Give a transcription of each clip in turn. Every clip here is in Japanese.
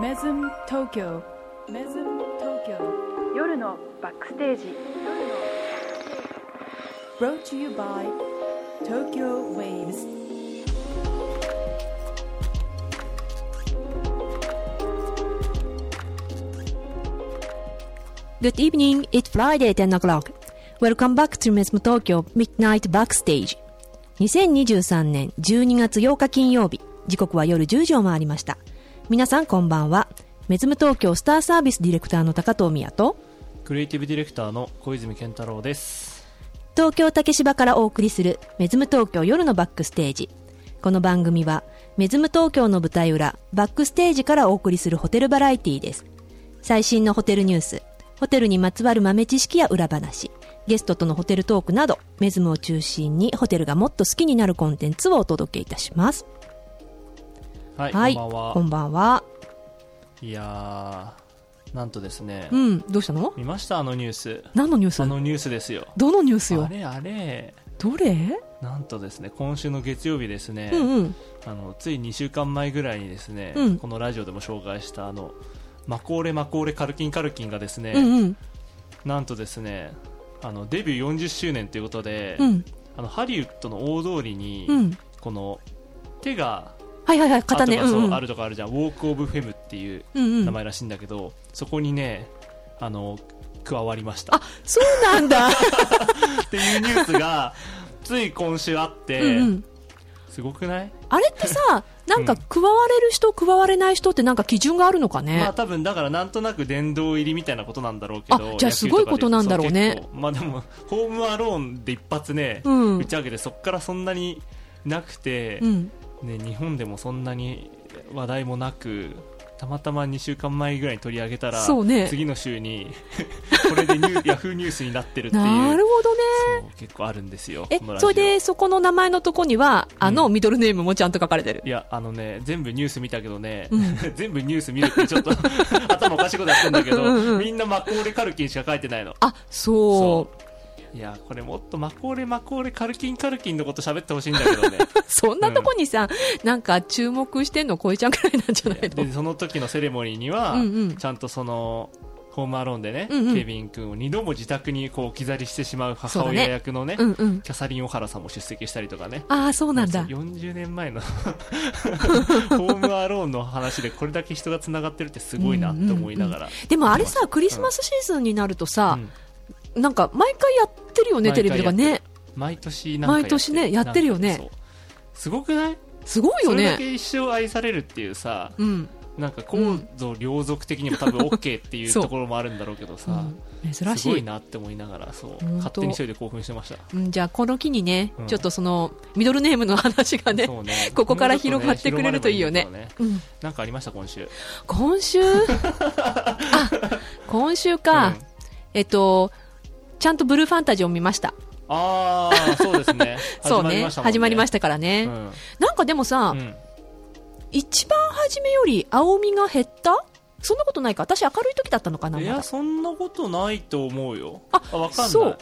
メズム東京メズム東京夜のバックステージ Brought to you by Tokyo Waves Good evening, it's Friday 10 o'clock. Welcome back to Mesmo Tokyo Midnight Backstage. 2023年12月8日金曜日、時刻は夜10時を回りました。皆さんこんばんは。メズム東京スターサービスディレクターの高藤宮と、クリエイティブディレクターの小泉健太郎です。東京竹芝からお送りするメズム東京夜のバックステージ。この番組はメズム東京の舞台裏、バックステージからお送りするホテルバラエティです。最新のホテルニュース、ホテルにまつわる豆知識や裏話、ゲストとのホテルトークなど、メズムを中心にホテルがもっと好きになるコンテンツをお届けいたします。はい、はい、こんばんは。こんばんは。いやー、なんとですね、うん、どうしたの？見ました？あのニュース。何のニュース？あのニュースですよ。どのニュースよ？あれあれ、どれ？なんとですね、今週の月曜日ですね、うんうん。あのつい2週間前ぐらいにですね、うんこのラジオでも紹介したあの、マコーレマコーレカルキンカルキンがですね、うんうん。なんとですね、あのデビュー40周年ということで、うん。あのハリウッドの大通りに、うん。この手がはいはいはい、肩ね。あううんうんあるとかあるじゃん、ウォーク・オブ・フェムっていううんうん名前らしいんだけど、そこにねあの加わりましたあ、そうなんだ。っていうニュースがつい今週あって、うんうん。すごくない、あれってさ、なんか加われる人、加われない人ってなんか基準があるのかね？まあ多分だからなんとなく殿堂入りみたいなことなんだろうけどあじゃあすごいことなんだろうねまあでもホームアローンで一発ね、うん打ち上げてそこからそんなになくて、うん。ね、日本でもそんなに話題もなくたまたま2週間前ぐらいに取り上げたら、ね。次の週に これでニュー ヤフーニュースになってるっていうなるほどね。結構あるんですよえそれで、そこの名前のとこには、あの、ミドルネームもちゃんと書かれてる？い。やあのね全部ニュース見たけどね、うん。全部ニュース見るってちょっと 頭おかしいことやってんだけどうんうんみんなマコーレカルキンしか書いてないの。あ、そう。いやこれもっとマコーレマコーレカルキンカルキンのこと喋ってほしいんだけどね。そんなとこにさ、なんか注目してんの、こいちゃんくらいなんじゃないのでその時のセレモニーには、うんうん。ちゃんとそのホームアローンでね、うんうん。ケビン君を2度も自宅にこう置き去りしてしまう母親役のねうんうん。キャサリン・オハラさんも出席したりとかね。ああ、そうなんだ。40年前の ホームアローンの話でこれだけ人がつながってるってすごいなって思いながら、でもあれさ、クリスマスシーズンになるとさう、んなんか毎回やってるよね、テレビとかね。毎年なんか毎年ねやってるよね。すごくない？すごいよそれだね。け一生愛されるっていうさうん。なんか構造両属的にも多分 OK っていうところもあるんだろうけどさ、うん。珍しい。すごいなって思いながらそう。勝手に一人で興奮してました。うん、じゃあこの機にね、うん。ちょっとそのミドルネームの話がねね。ここから広がってくれるといいよねもうちょっとうん、なんかありました今週？今週？あ今週か、うん。えっとちゃんとブルーファンタジーを見ました。ああそうですね。そうね。始まりましたたからね、うん。なんかでもさ、うん。一番初めより青みが減った？そんなことないか。私明るい時だったのかないまだ。やそんなことないと思うよ。あわかんない。そう。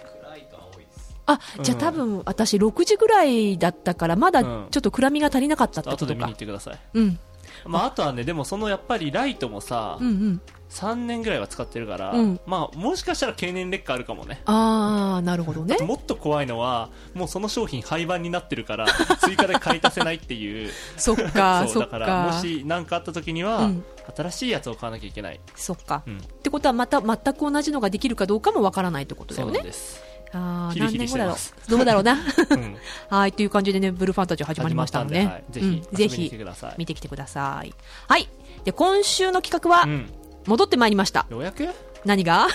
あじゃあうん。多分私6時ぐらいだったからまだちうん。ょっと暗みが足りなかったってことか。後で見に行ってください。うん。まあ、あとはねでもそのやっぱりライトもさ、うんうん3年ぐらいは使ってるから、うん。まあもしかしたら経年劣化あるかもね。ああなるほどね。もっと怖いのはもうその商品廃盤になってるから 追加で買い足せないっていう。そっかそ そうっだからもか。し何かあった時には、うん。新しいやつを買わなきゃいけない、そっか、うん、ってことはまた全く同じのができるかどうかもわからないってことだそうよね。なんです、あ何年後だろう。どうだろうな。うん、はいという感じでねブルーファンタジー始まりましたので始まったんではい。うんぜぜひ遊びに来てひ見てきてください。はい。で今週の企画はうん、戻ってまいりました、ようやく？よ何が？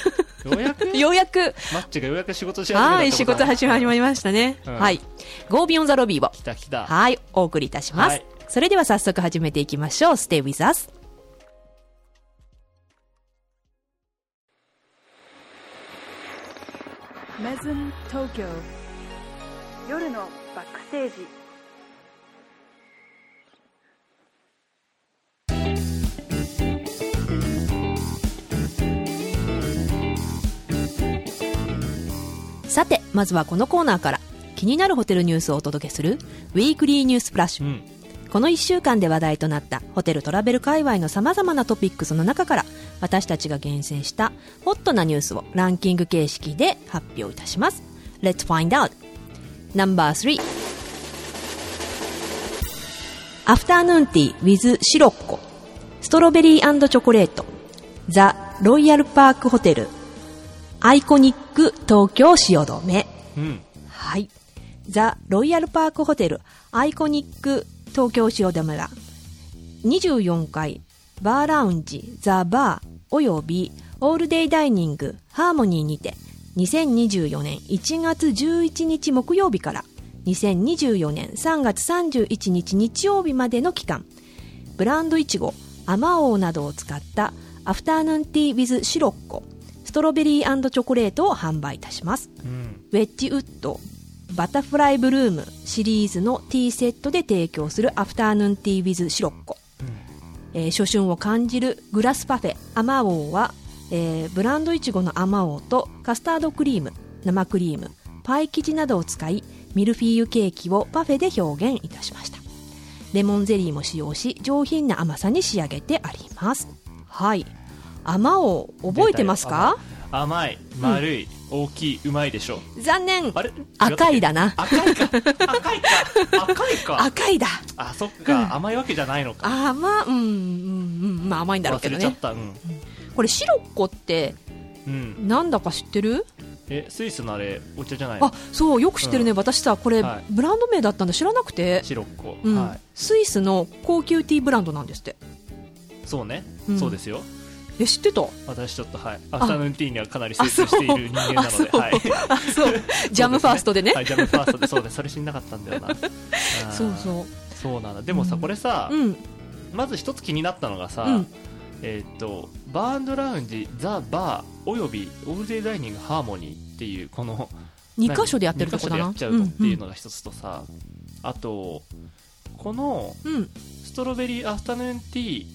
うやく？ようやく。マッチがようやく仕事し始めたはい仕事始まりましたね、うん。はい。Go Beyond the Lobby を。来た来た。はいお送りいたします、はい。それでは早速始めていきましょう。Stay with us メズム東京夜のバックステージまずはこのコーナーから。気になるホテルニュースをお届けする。ウィークリーニュースフラッシュ。うん。ここの1週間で話題となったホテルトラベル界隈の様々なトピックスの中から私たちが厳選したホットなニュースをランキング形式で発表いたします。Let's find out. No.3 アフターヌーンティー with シロッコストロベリーチョコレートザ・ロイヤルパークホテルアイコニック東京汐留。うん。はい。ザ・ロイヤルパークホテルアイコニック東京汐留は24階バーラウンジザ・バーおよびオールデイダイニングハーモニーにて2024年1月11日木曜日から2024年3月31日日曜日までの期間。ブランドいちごアマオーなどを使ったアフターヌーンティー with シロッコストロベリーチョコレートを販売いたします。うん。ウェッジウッドバタフライブルームシリーズのティーセットで提供するアフターヌーンティー with シロッコ、えー初春を感じるグラスパフェアマオーは、えーブランドいちごのアマオーとカスタードクリーム生クリームパイ生地などを使いミルフィーユケーキをパフェで表現いたしました。レモンゼリーも使用し上品な甘さに仕上げてあります。はいアマオー覚えてますか？甘い。丸い、大きい。うまいでしょ。残念。赤いだな。赤いか？赤いか？赤いか？赤いだ。あそっか、甘いわけじゃないのか。甘うんうんうん。まあ甘いんだろうけどね。忘れちゃった。うん、これシロッコってうん、なんだか知ってる？えスイスのあれお茶じゃないの？あそうよく知ってるね、私さこれ、はい。ブランド名だったんだ。知らなくて、シロッコ、うん。はい。スイスの高級ティーブランドなんですって。そうね、うん。そうですよえ知ってた？私ちょっとはい。アフタヌーンティーにはかなり精通している人間なのであはい。あそう。ジャムファーストでね。はいジャムファーストで。そうです。それ知んなかったんだよな。あー。そうそう。そうなんだ。でもさ、うん。これさ、うん。まず一つ気になったのがさ、うん。えーっとバーンドラウンジザ・バーおよびオールデイダイニングハーモニーっていうこの2箇所でやってるとこだな。二箇所でやっちゃうとっていうのが一つとさ、あとこのうん。うん。ストロベリーアフタヌーンティー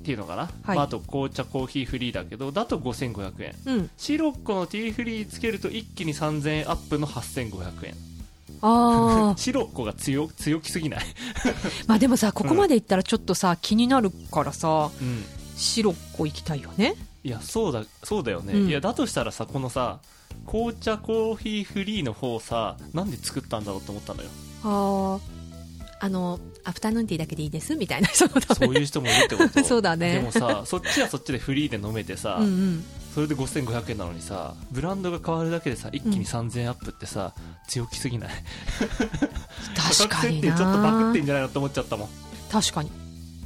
っていうのかな、はい。まあ、あと紅茶コーヒーフリーだけどだと5500円。うん。シロッコのティーフリーつけると一気に3000円アップの8500円。あシロッコが強強気すぎない、ー まあでもさここまでいったらちょっとさ気になるからさうん、シロッコ行きたいよね？いやそうだそうだよね、うん。いやだとしたらさこのさ紅茶コーヒーフリーの方さなんで作ったんだろうと思ったのよ。あああのアフタヌーンティーだけでいいですみたいな。人のためそういう人もいるってこと？そうだね。でもさそっちはそっちでフリーで飲めてさ、うんうん。それで5500円なのにさブランドが変わるだけでさ一気に3000円アップってさ、強気すぎない？確かに価格設定ちょっとバクなってんじゃないのって思っちゃったもん。確かに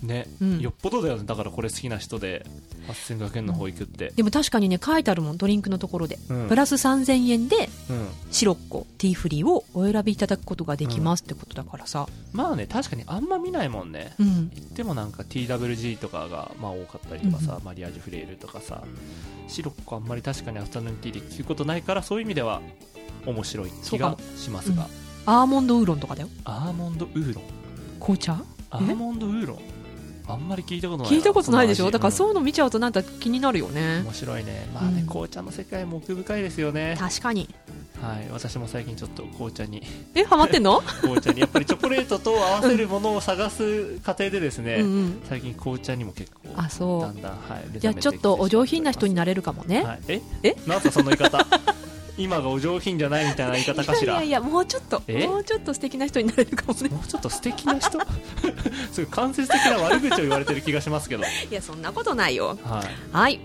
ね、うん。よっぽどだよね。だからこれ好きな人で8500円の方行くって。でも確かにね書いてあるもんドリンクのところで、うん。プラス3000円でうん。シロッコティーフリーをお選びいただくことができますってことだからさ。まあね確かにあんま見ないもんね、うん。言ってもなんか TWG とかがまあ多かったりとかさ、うマリアージュフレールとかさシロッコあんまり確かにアフタヌーンティーで聞くことないからそういう意味では面白い気がしますが、アーモンドウーロンとかだよ。アーモンドウーロン。紅茶？アーモンドウーロンあんまり聞いたことないな。聞いたことないでしょ？だからそういうの見ちゃうとなんか気になるようんね。面白いね。まあね、うん。紅茶の世界も奥深いですよね。確かに。はい。私も最近ちょっと紅茶に。えハマってんの？紅茶に。やっぱりチョコレートと合わせるものを探す過程でですね、うんうん。最近紅茶にも結構あそう。だんだん、はい、目じゃあちょっとお上品な人にななれるかもね、はい、え？え？なんすかその言い方今がお上品じゃないみたいな言い方かしら？いやいやもうちょっとえ？もうちょっと素敵な人になれるかもね。もうちょっと素敵な人？すごい間接的な悪口を言われてる気がしますけど。いやそんなことないよ。はい。はい。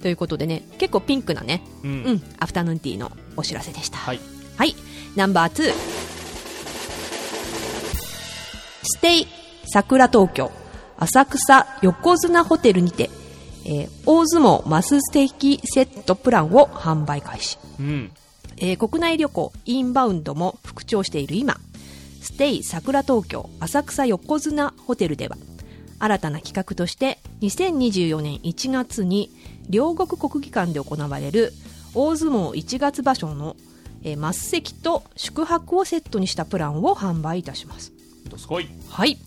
ということでね結構ピンクなねうん、うんアフタヌーンティーのお知らせでした。はい。はい。ナンバー2ステイ桜東京。浅草横綱ホテルにて、えー大相撲マスステーキセットプランを販売開始。うん。えー国内旅行インバウンドも復調している今。ステイ桜東京浅草横綱ホテルでは。新たな企画として2024年1月に両国国技館で行われる大相撲1月場所の、えー末席と宿泊をセットにしたプランを販売いたします。どすこい。はい。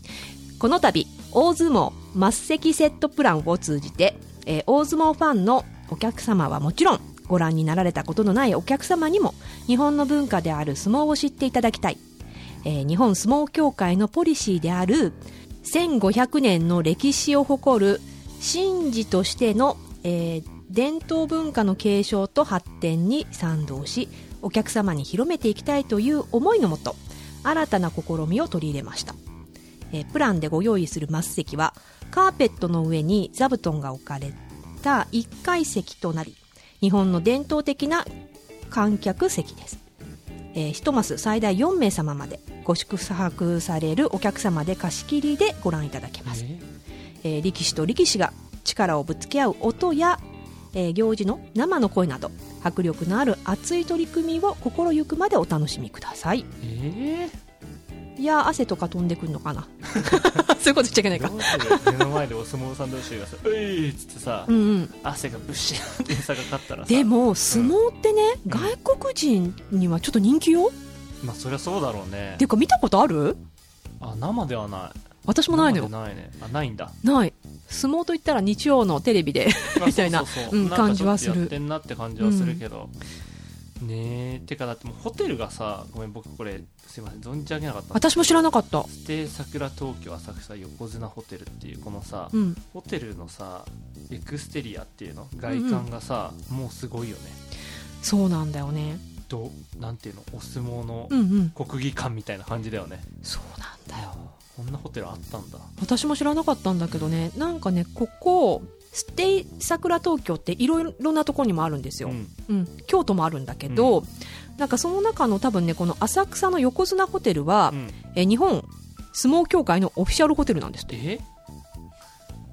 この度大相撲末席セットプランを通じて、えー大相撲ファンのお客様はもちろんご覧になられたことのないお客様にも日本の文化である相撲を知っていただきたい。えー日本相撲協会のポリシーである1500年の歴史を誇る神事としての、えー伝統文化の継承と発展に賛同しお客様に広めていきたいという思いのもと新たな試みを取り入れました、えープランでご用意する末席はカーペットの上に座布団が置かれた1階席となり日本の伝統的な観客席です、えー、1マス最大4名様までご宿泊されるお客様で貸し切りでご覧いただけます、ええー力士と力士が力をぶつけ合う音や、えー行事の生の声など迫力のある熱い取り組みを心ゆくまでお楽しみくださいえいやー汗とか飛んでくるのかな？そういうこと言っちゃいけないか。目の前でお相撲さん同士がさ「うい!」っつってさ、うんうん。汗がブシャンってさがかったらさ。でも相撲ってね、うん。外国人にはちょっと人気よ。まあそりゃそうだろうね。ていうか見たことある？あ生ではない。私もないのよ。ないね。あないんだ。ない。相撲といったら日曜のテレビでみたいな感じはする。やってんなって感じはするけど、ねえ。てかだってもうホテルがさごめん僕これすいません存じ上げなかった私も知らなかった。ステイ桜東京浅草横綱ホテルっていうこのさ、うん。ホテルのさエクステリアっていうの外観がさ、もうすごいよね。そうなんだよね。どなんていうのお相撲のうんうん。国技館みたいな感じだよね、そうなんだよ。こんなホテルあったんだ。私も知らなかったんだけどね。なんかねここステイ桜東京っていろいろなところにもあるんですよ、うん。うん、京都もあるんだけど、なんかその中の多分ねこの浅草の横綱ホテルは、うん。え日本相撲協会のオフィシャルホテルなんですって、え？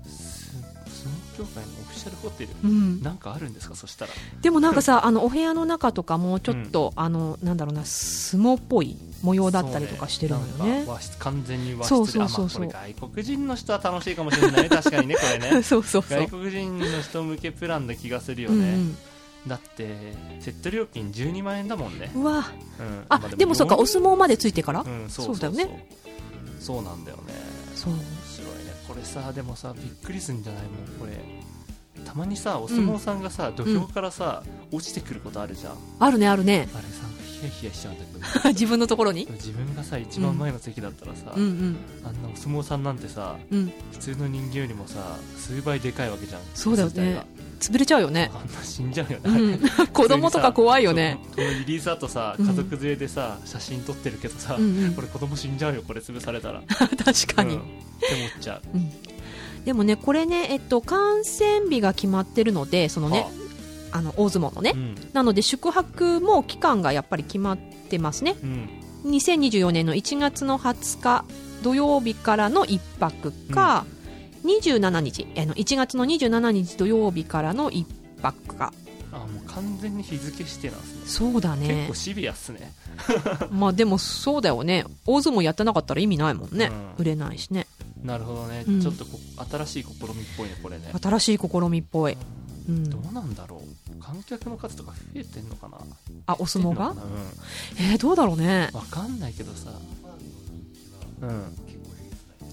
す相撲協会のャルホテルうん、なんかあるんですか？そしたら。でもなんかさあのお部屋の中とかもちょっと、あのなんだろうな相撲っぽい模様だったりとかしてるのよね。なんか和室完全に和室。そうでそうそうそう。あまあ外国人の人は楽しいかもしれないね。確かにねこれね。そうそう外国人の人向けプランな気がするようん。ね、だってセット料金12万円だもんね。うん、うわ。うん。あ、まあでもそうかお四相撲までついてから、うんそうそうだよね。そうなんだよね。そう。面白いね。これさでもさびっくりするんじゃない？もんこれたまにさお相撲さんがさ、土俵からさ、落ちてくることあるじゃん。あるねあるね。あれさヒヤヒヤしちゃうんだけど。自分のところに？自分がさ一番前の席だったらさ、うんうん。あんなお相撲さんなんてさうん。普通の人間よりもさ数倍でかいわけじゃんそうだよね。潰れちゃうよね、あんな死んじゃうようね、ん、子供とか怖いよね。そうこのリリース後さうん。家族連れでさ、写真撮ってるけどさ、うんうん。これ子供死んじゃうよこれ潰されたら。確かに、うん。って思っちゃう。うんでもねこれねえっと観戦日が決まってるのでそのねはあの大相撲のね。あうん。なので宿泊も期間がやっぱり決まってますね。うん。2024年の1月の20日土曜日からの1泊か、27日あの1月の27日土曜日からの1泊か。あもう完全に日付指定なんですね。そうだね。結構シビアっすね。まあでもそうだよね。大相撲やってなかったら意味ないもんね、うん。売れないしねなるほどね、うん。ちょっとこ新しい試みっぽいねこれね。新しい試みっぽい、うん。どうなんだろう。観客の数とか増えてんのかな。あお相撲が？増えてんえー、どうだろうね。うんわかんないけどさ。うん。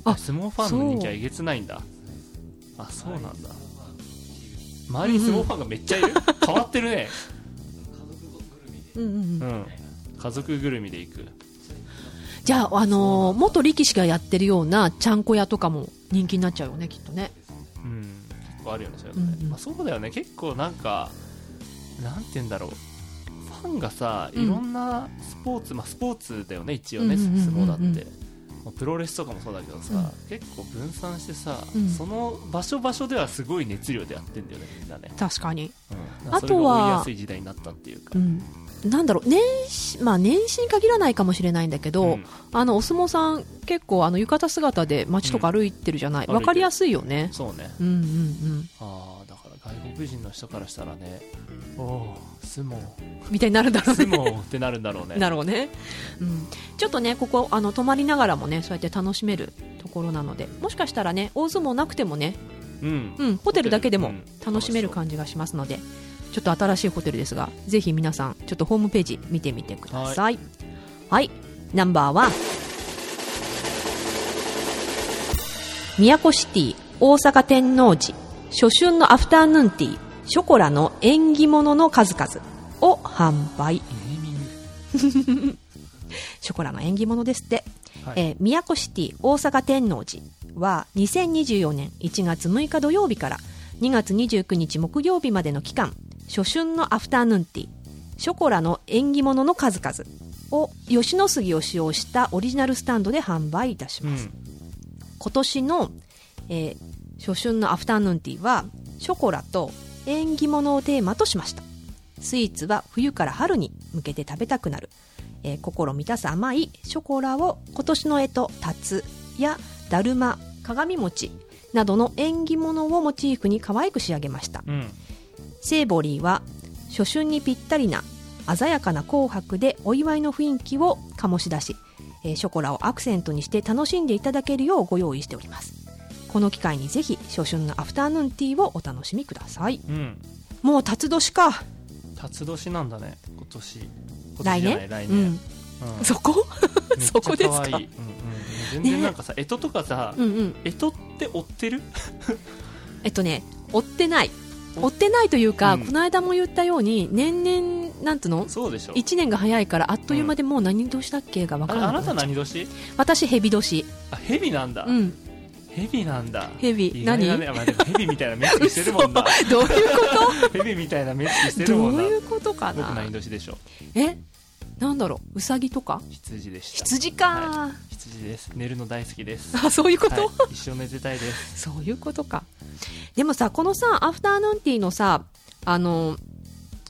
あ相撲ファンの人気はえげつないんだ。あそうなんだ。周りに相撲ファンがめっちゃいる、変わってるね。うんうんうん。うん。家族ぐるみで行くじゃあ、あのー元力士がやってるようなちゃんこ屋とかも人気になっちゃうよねきっとね。うん。結構あるよねそね、うんうん。まあ、そうだよね。結構なんかなんて言うんだろう。ファンがさうん。いろんなスポーツ、まあスポーツだよね一応ね、うんうんうんうん相撲だって、まあプロレスとかもそうだけどさ、うん。結構分散してさ、うん。その場所場所ではすごい熱量でやってんだよねみんなね、確かに。うん、あとはやすい時代になったっていうか、うんなんだろう年始まあ年始に限らないかもしれないんだけど、うん。あのお相撲さん結構あの浴衣姿で街とか歩いてるじゃない、うんわかりやすいよね。そうね。うんうんうん。ああだから外国人の人からしたらねおお相撲。みたいになるんだろう相ね撲ってなるんだろうね。なるほどね、うん、ちょっとねここあの泊まりながらもねそうやって楽しめるところなのでもしかしたらね大相撲なくてもね、うん。うん、ホテルだけでもうん。楽しめる感じがしますので、ちょっと新しいホテルですがぜひ皆さんちょっとホームページ見てみてください。はい、ナンバーワン。宮古シティ大阪天王寺。初春のアフターヌーンティーショコラの縁起物の数々を販売。ショコラの縁起物ですって。はい。えー宮古シティ大阪天王寺は2024年1月6日土曜日から2月29日木曜日までの期間初春のアフターヌーンティーショコラの縁起物の数々を吉野杉を使用したオリジナルスタンドで販売いたします、うん。今年の、えー初春のアフターヌーンティーはショコラと縁起物をテーマとしました。スイーツは冬から春に向けて食べたくなる、えー心満たす甘いショコラを今年の干支タツやだるま鏡餅などの縁起物をモチーフに可愛く仕上げました。うんセーボリーは初春にぴったりな鮮やかな紅白でお祝いの雰囲気を醸し出し、えーショコラをアクセントにして楽しんでいただけるようご用意しております。この機会にぜひ初春のアフターヌーンティーをお楽しみください。うん。もう辰年か。辰年なんだね今年。今年来年、年うん。うん。そこ？そこですか？うんうん、全然なんかさ、干支とかさ、うんうん。干支って追ってる？えっとね追ってない追ってないというか、うん。この間も言ったように年々なんていうの？そうでしょ。1年が早いからあっという間でもう何年だっけが分からなくなああなた何年私ヘビ年。あヘビなんだ、うん。ヘビなんだ。ヘビ。意外だね。あまあでも ヘビみたいな目つきしてるもんな。どういうこヘビみたいな目つきしてとるもんな。どういうことか僕な何年でしょえ？なんだろう？ウサギとか？羊でした。羊か、は羊です。寝るの大好きです。あそういうこと、はい、一生寝てたいです。そういうことかでもさこのさアフターヌーンティーのさあの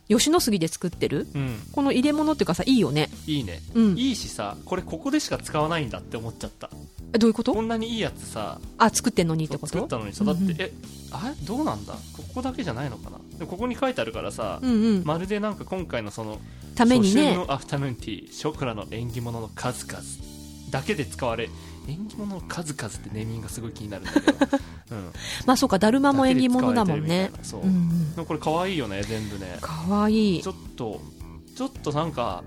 吉野杉で作ってるうん。この入れ物っていうかさいいよね。いいね、うん。いいしさこれここでしか使わないんだって思っちゃった。えどういうこと？こんなにいいやつさあ作ってんのにってこと？作ったのにさだって、うんうん。えあれ？どうなんだ？ここだけじゃないのかな？でここに書いてあるからさ、うんうん、まるでなんか今回のそのためにね。のアフタヌーンティーショコラの縁起物の数々だけで使われ縁起物の数々ってネーミングがすごい気になるんだけど、うん、まあそうかだるまも縁起物だもんだねそう、うんこれ可愛いよね全部ね。かわい。いちょっとちょっとなんか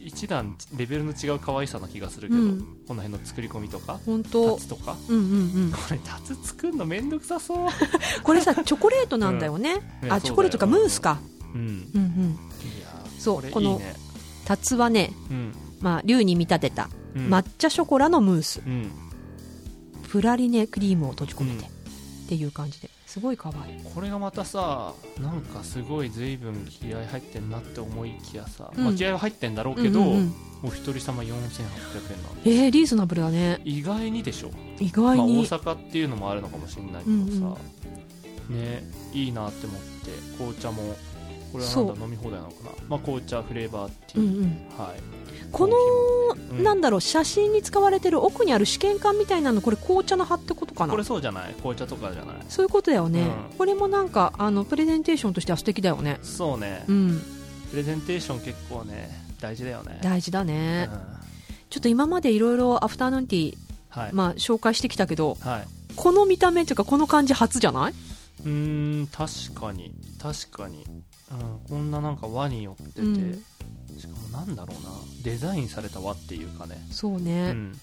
一段レベルの違う可愛さな気がするけど、うん。この辺の作り込みとか本当。タツとか。うんうんうん。これタツ作るのめんどくさそう。これさチョコレートなんだよね、う んあチョコレートかムースか。うん。うんうん。そうこのタツはねうん。まあ竜に見立てた。うん抹茶ショコラのムース。うん。プラリネクリームを閉じ込めて、うん。っていう感じで。すごい可愛い。これがまたさなんかすごい随分気合入ってんなって思いきやさ、うん。まあ、気合は入ってんだろうけど、うんうんうん。お一人様4800円なんでえー、リーズナブルだね。意外にでしょ、意まあ、大外に、阪っていうのもあるのかもしれないけどさ、うんねいいなって思って紅茶もこれはなんだ飲み放題なのかな、まあ、紅茶フレーバーティー、うんうん、はいこの、うん。なんだろう写真に使われてる奥にある試験管みたいなのこれ紅茶の葉ってことかな？これそうじゃない。紅茶とかじゃない。そういうことだよね、うん。これもなんかあのプレゼンテーションとしては素敵だよね。そうね、うん。プレゼンテーション結構ね大事だよね。大事だね、うん。ちょっと今までいろいろアフターヌーンティー、はい、まあ、紹介してきたけどはい、この見た目っていうかこの感じ初じゃない？うーん確かに。確かに、うん、こんななんか輪に寄ってて、うんしかもなんだろうな。デザインされた輪っていうかね、うそうね、ん、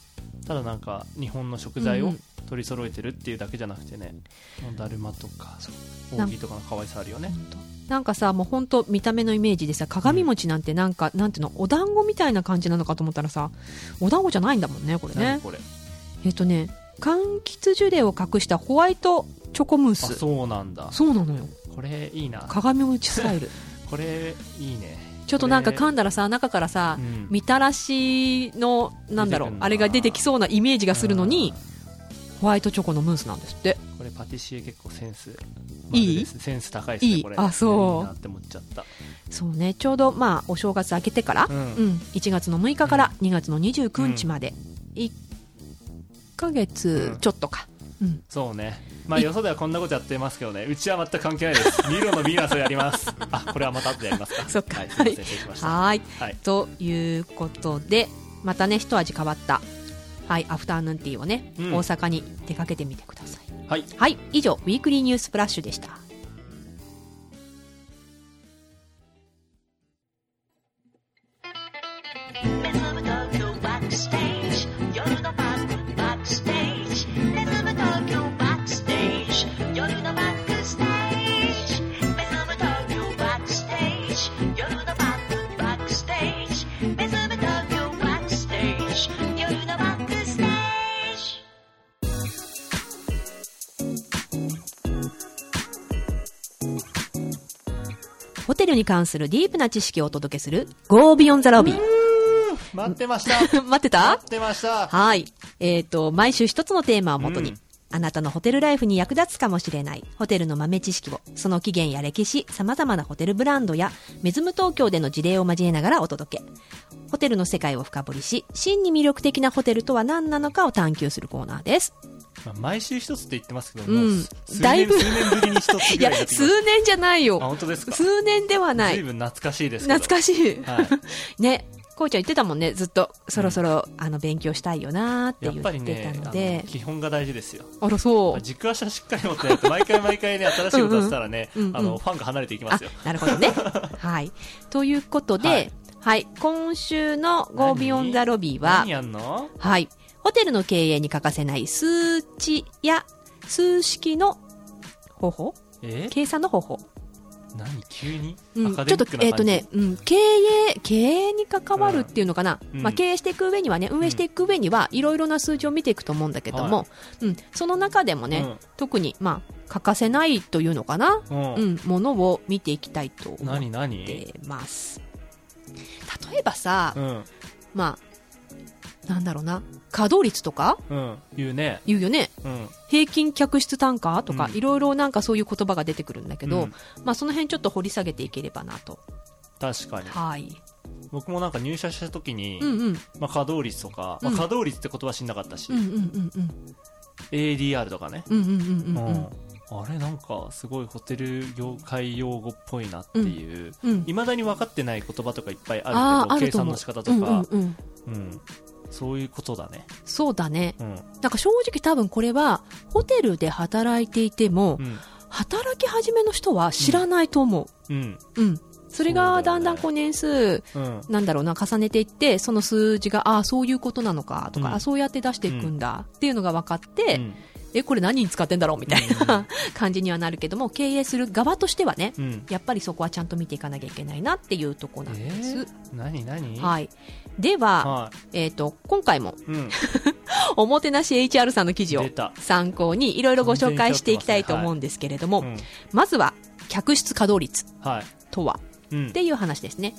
ただなんか日本の食材をうん。取り揃えてるっていうだけじゃなくてね、だるまとか扇とかの可愛さあるよね。なんかさもう本当見た目のイメージでさ鏡餅なんてなんか、なんていうのお団子みたいな感じなのかと思ったらさお団子じゃないんだもんねこれね。何これ。えっとね柑橘ジュレを隠したホワイトチョコムーあスそうなんだ。そうなのよ。これいいな。鏡餅スタイル。これいいねちょっとなんか噛んだらさ中からさ、うん。みたらしのなんだろうあれが出てきそうなイメージがするのにうん。ホワイトチョコのムースなんですって。これパティシエ結構センスいい？センス高いですねいい？あそう。いいなって思っちゃった。そうねちょうどまあお正月明けてから、ううん。ん1月の6日から2月の29日まで、1ヶ月ちょっとか、うん。そうねまあよそではこんなことやってますけどねうちは全く関係ないです。ミロのビーナスをやります。あこれはまた後でやります。かそっか。はいすいません失礼しました。はーい。はい。ということでまたね一味変わったはいアフターヌーンティーをね、うん。大阪に出かけてみてください。はい。はい。以上ウィークリーニュースプラッシュでした。バックステージルに関するディープな知識をお届けする Go Beyond the Lobby。待ってました 待ってた？待ってましたはい。えっ、と、毎週一つのテーマをもとに、うんあなたのホテルライフに役立つかもしれないホテルの豆知識を、その起源や歴史、様々なホテルブランドやメズム東京での事例を交えながらお届け。ホテルの世界を深掘りし、真に魅力的なホテルとは何なのかを探求するコーナーです。まあ毎週一つって言ってますけどうんだいぶ年数年ぶりに一ついや数年じゃないよ。本当ですか？数年ではない。随分懐かしいです懐かしい。はい ね。こうちゃん言ってたもんね、ずっと。そろそろ、あの、勉強したいよなーって言ってたので。基本が大事ですよあら、そう。軸足はしっかり持ってないと毎回毎回ね新しいことやってたらねうんうんうんうんあのファンが離れていきますよあ、なるほどね。はい。ということで、ははいい、今週の Go Beyond the Lobby は何、やんの？はい、ホテルの経営に欠かせない数値や数式の方法？え？計算の方法。何？急に？うん、ちょっとえっ、とね、うん、経営、経営に関わるっていうのかな？うん。まあ、経営していく上にはね、運営していく上には、いろいろな数字を見ていくと思うんだけども、はうん、その中でもね、うん。特に、まあ、欠かせないというのかな、うん。うん、ものを見ていきたいと思ってます。例えばさ、うん。まあ、なんだろうな、稼働率とか？うん言うね言うよね。うん平均客室単価とか、うんいろいろなんかそういう言葉が出てくるんだけど、うんまあその辺ちょっと掘り下げていければなと。確かにはい。僕もなんか入社した時に、うんうん。まあ、稼働率とか、まあ、うん稼働率って言葉知んなかったし、うんうんうんうん。ADR とかね、うんうんうんうんうん。あれなんかすごいホテル業界用語っぽいなっていううん。いま、未だに分かってない言葉とかいっぱいあるけど計算。の仕方とか、うんうんうん。うんそういうことだね。そうだね。うん。なんか正直多分これは、ホテルで働いていても、うん。働き始めの人は知らないと思う。ん。う。うん。それがだんだんこう年数、うん。なんだろうな、重ねていって、その数字が、ああ、そういうことなのか、とか、うん。あそうやって出していくんだ、っていうのが分かって、うん。え、これ何に使ってんだろう？みたいな 感じにはなるけども、経営する側としてはね、うん。やっぱりそこはちゃんと見ていかなきゃいけないなっていうところなんえです。ー、何？何？はい。では、はえっ、と、今回も、い、うん、おもてなし HR さんの記事を参考に、いろいろご紹介していきたいと思うんですけれども、うん、まずは、客室稼働率はい、とは、うん。っていう話ですね。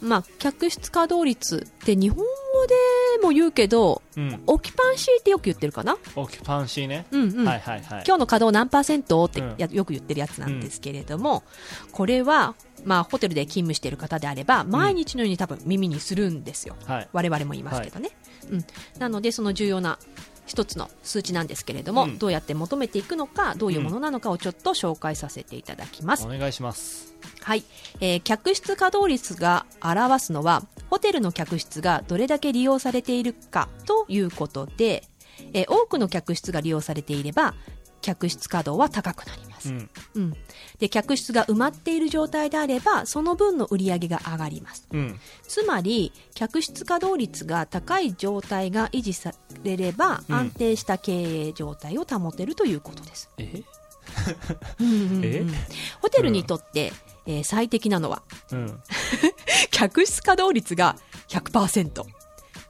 うん。まあ、客室稼働率って日本語でも言うけど、うん、オキュパンシーってよく言ってるかな？オキュパンシーね、うんうん。はいはいはい。今日の稼働何パーセント？ってよく言ってるやつなんですけれども、これは、まあ、ホテルで勤務している方であれば、毎日のように多分耳にするんですよ。はい我々も言いますけどね。うん。なので、その重要な一つの数値なんですけれども、うんどうやって求めていくのか、どういうものなのかをちょっと紹介させていただきます。お願いしますはい、えー客室稼働率が表すのはホテルの客室がどれだけ利用されているかということで、えー多くの客室が利用されていれば客室稼働は高くなります、うん。うん、で客室が埋まっている状態であればその分の売り上げが上がります。うん。つまり客室稼働率が高い状態が維持されればうん。安定した経営状態を保てるということです、え？ホテルにとって、えー最適なのはうん。客室稼働率が100%。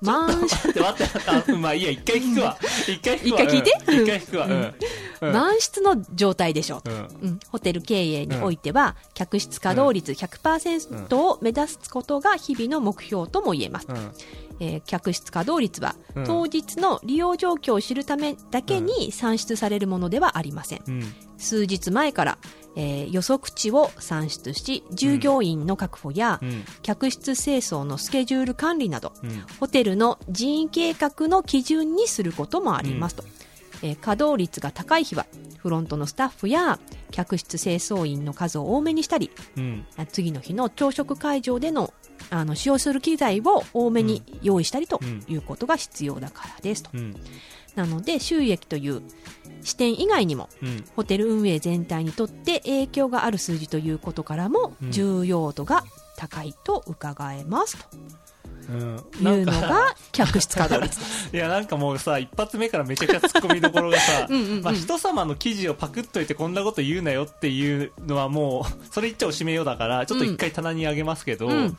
満待って待って待って。あまあいいや一回聞くわ。一回聞くわ。一回聞いて？うん。一回聞くわ。満室の状態でしょ。うと。うん。うん、ホテル経営においては、客室稼働率100%を目指すことが日々の目標とも言えます。うん。えー客室稼働率は、うん。当日の利用状況を知るためだけに算出されるものではありません。数日前から、えー予測値を算出し、従業員の確保や、うん。客室清掃のスケジュール管理など、うん。ホテルの人員計画の基準にすることもありますと、えー稼働率が高い日はフロントのスタッフや客室清掃員の数を多めにしたり次の日の朝食会場でのあの使用する機材を多めに用意したりとうん。いうことが必要だからですと、うん。なので収益という視点以外にもうん。ホテル運営全体にとって影響がある数字ということからもうん。重要度が高いと伺えますうん。というのが客室稼働率です。いやなんかもうさ一発目からめちゃくちゃ突っ込みどころがさ うんうんうん。まあ、人様の記事をパクっといてこんなこと言うなよっていうのはもう それ言っちゃおしめようだからちょっと一回棚にあげますけど、うん。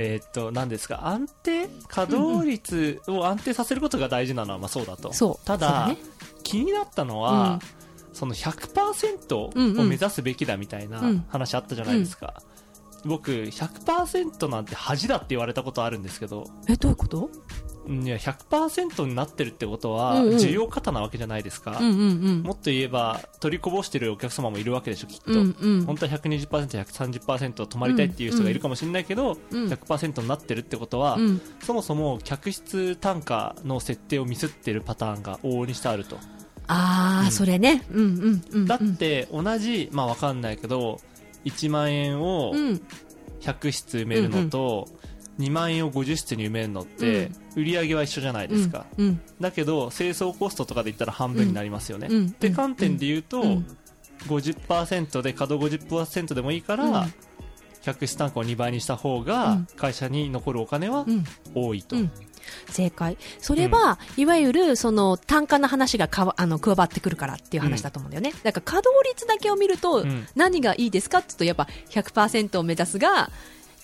えーっと何ですか安定稼働率を安定させることが大事なのはまあそうだと、そう。ただ、そうだね気になったのは、その100%をうんうん。目指すべきだみたいなうん。話あったじゃないですか、僕100%なんて恥だって言われたことあるんですけど。え、どういうこと？うんいや100%になってるってことはうんうん需要過多なわけじゃないですか、うんうんうん。もっと言えば取りこぼしてるお客様もいるわけでしょきっと、うんうん。本当は 120%130% 泊まりたいっていう人がいるかもしれないけど、うん100%になってるってことは、うん。そもそも客室単価の設定をミスってるパターンが往々にしてあると、あー、うんそれね。うんうんうん。だって同じまあわかんないけど1万円をうん。100室埋めるのと、2万円を50室に埋めるのって、売り上げは一緒じゃないですか、うん。だけど清掃コストとかで言ったら半分になりますよね、うん。って観点で言うと、うん。50%で稼働50%でもいいから、うん。客室単価を2倍にした方うがん。会社に残るお金はうん。多いと、うん。正解。それは、いわゆる、その、単価の話がかわ、あの、加わってくるからっていう話だと思うんだよね。だから、稼働率だけを見ると、うん。何がいいですかって言うと、やっぱ100%を目指すが、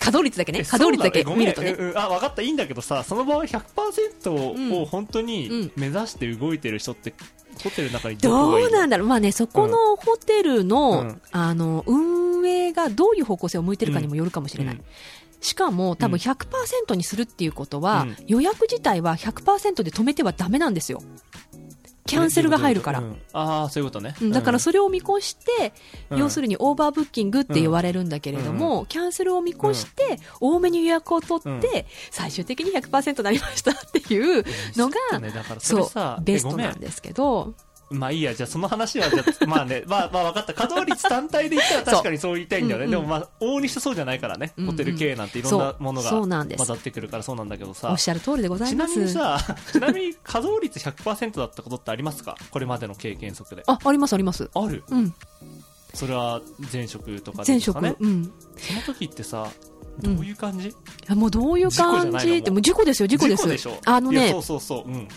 稼働率だけね、え稼働率だけ見るとね。あ分かった。いいんだけどさその場合100%を本当うん。に目指して動いてる人ってホテルの中にどうの？なんだろう。まあね、そこのホテルの、うん。あの、運営がどういう方向性を向いてるかにもよるかもしれない。うん。しかも、多分うん。100%にするっていうことは、うん。予約自体は100%で止めてはダメなんですよ。キャンセルが入るから。うん。ああそういうことね、うんだからそれを見越して、うん。要するにオーバーブッキングって言われるんだけれども、キャンセルを見越して、多めに予約を取って、うん。最終的に100%になりましたっていうのが、そうね。だからそれそうさ、ベストなんですけど、まあいいや、じゃあその話は、じゃあまあね、まあまあ分かった。稼働率単体で言ったら確かにそう言いたいんだよね。でもまあ、往々にしてそうじゃないからね。うんうんホテル経営なんていろんなものが混ざってくるからそうなんだけどさおっ。しゃる通りでございちなます。みにさ、ちなみに稼働率100%だったことってありますか？これまでの経験則で。あ、ありますあります。ある？うん。それは前職とかで前職。うん。その時ってさ、どういう感じ、あもうどういう感じって、もう事故ですよ、事故です。あのねいやそう、そうそう。うん。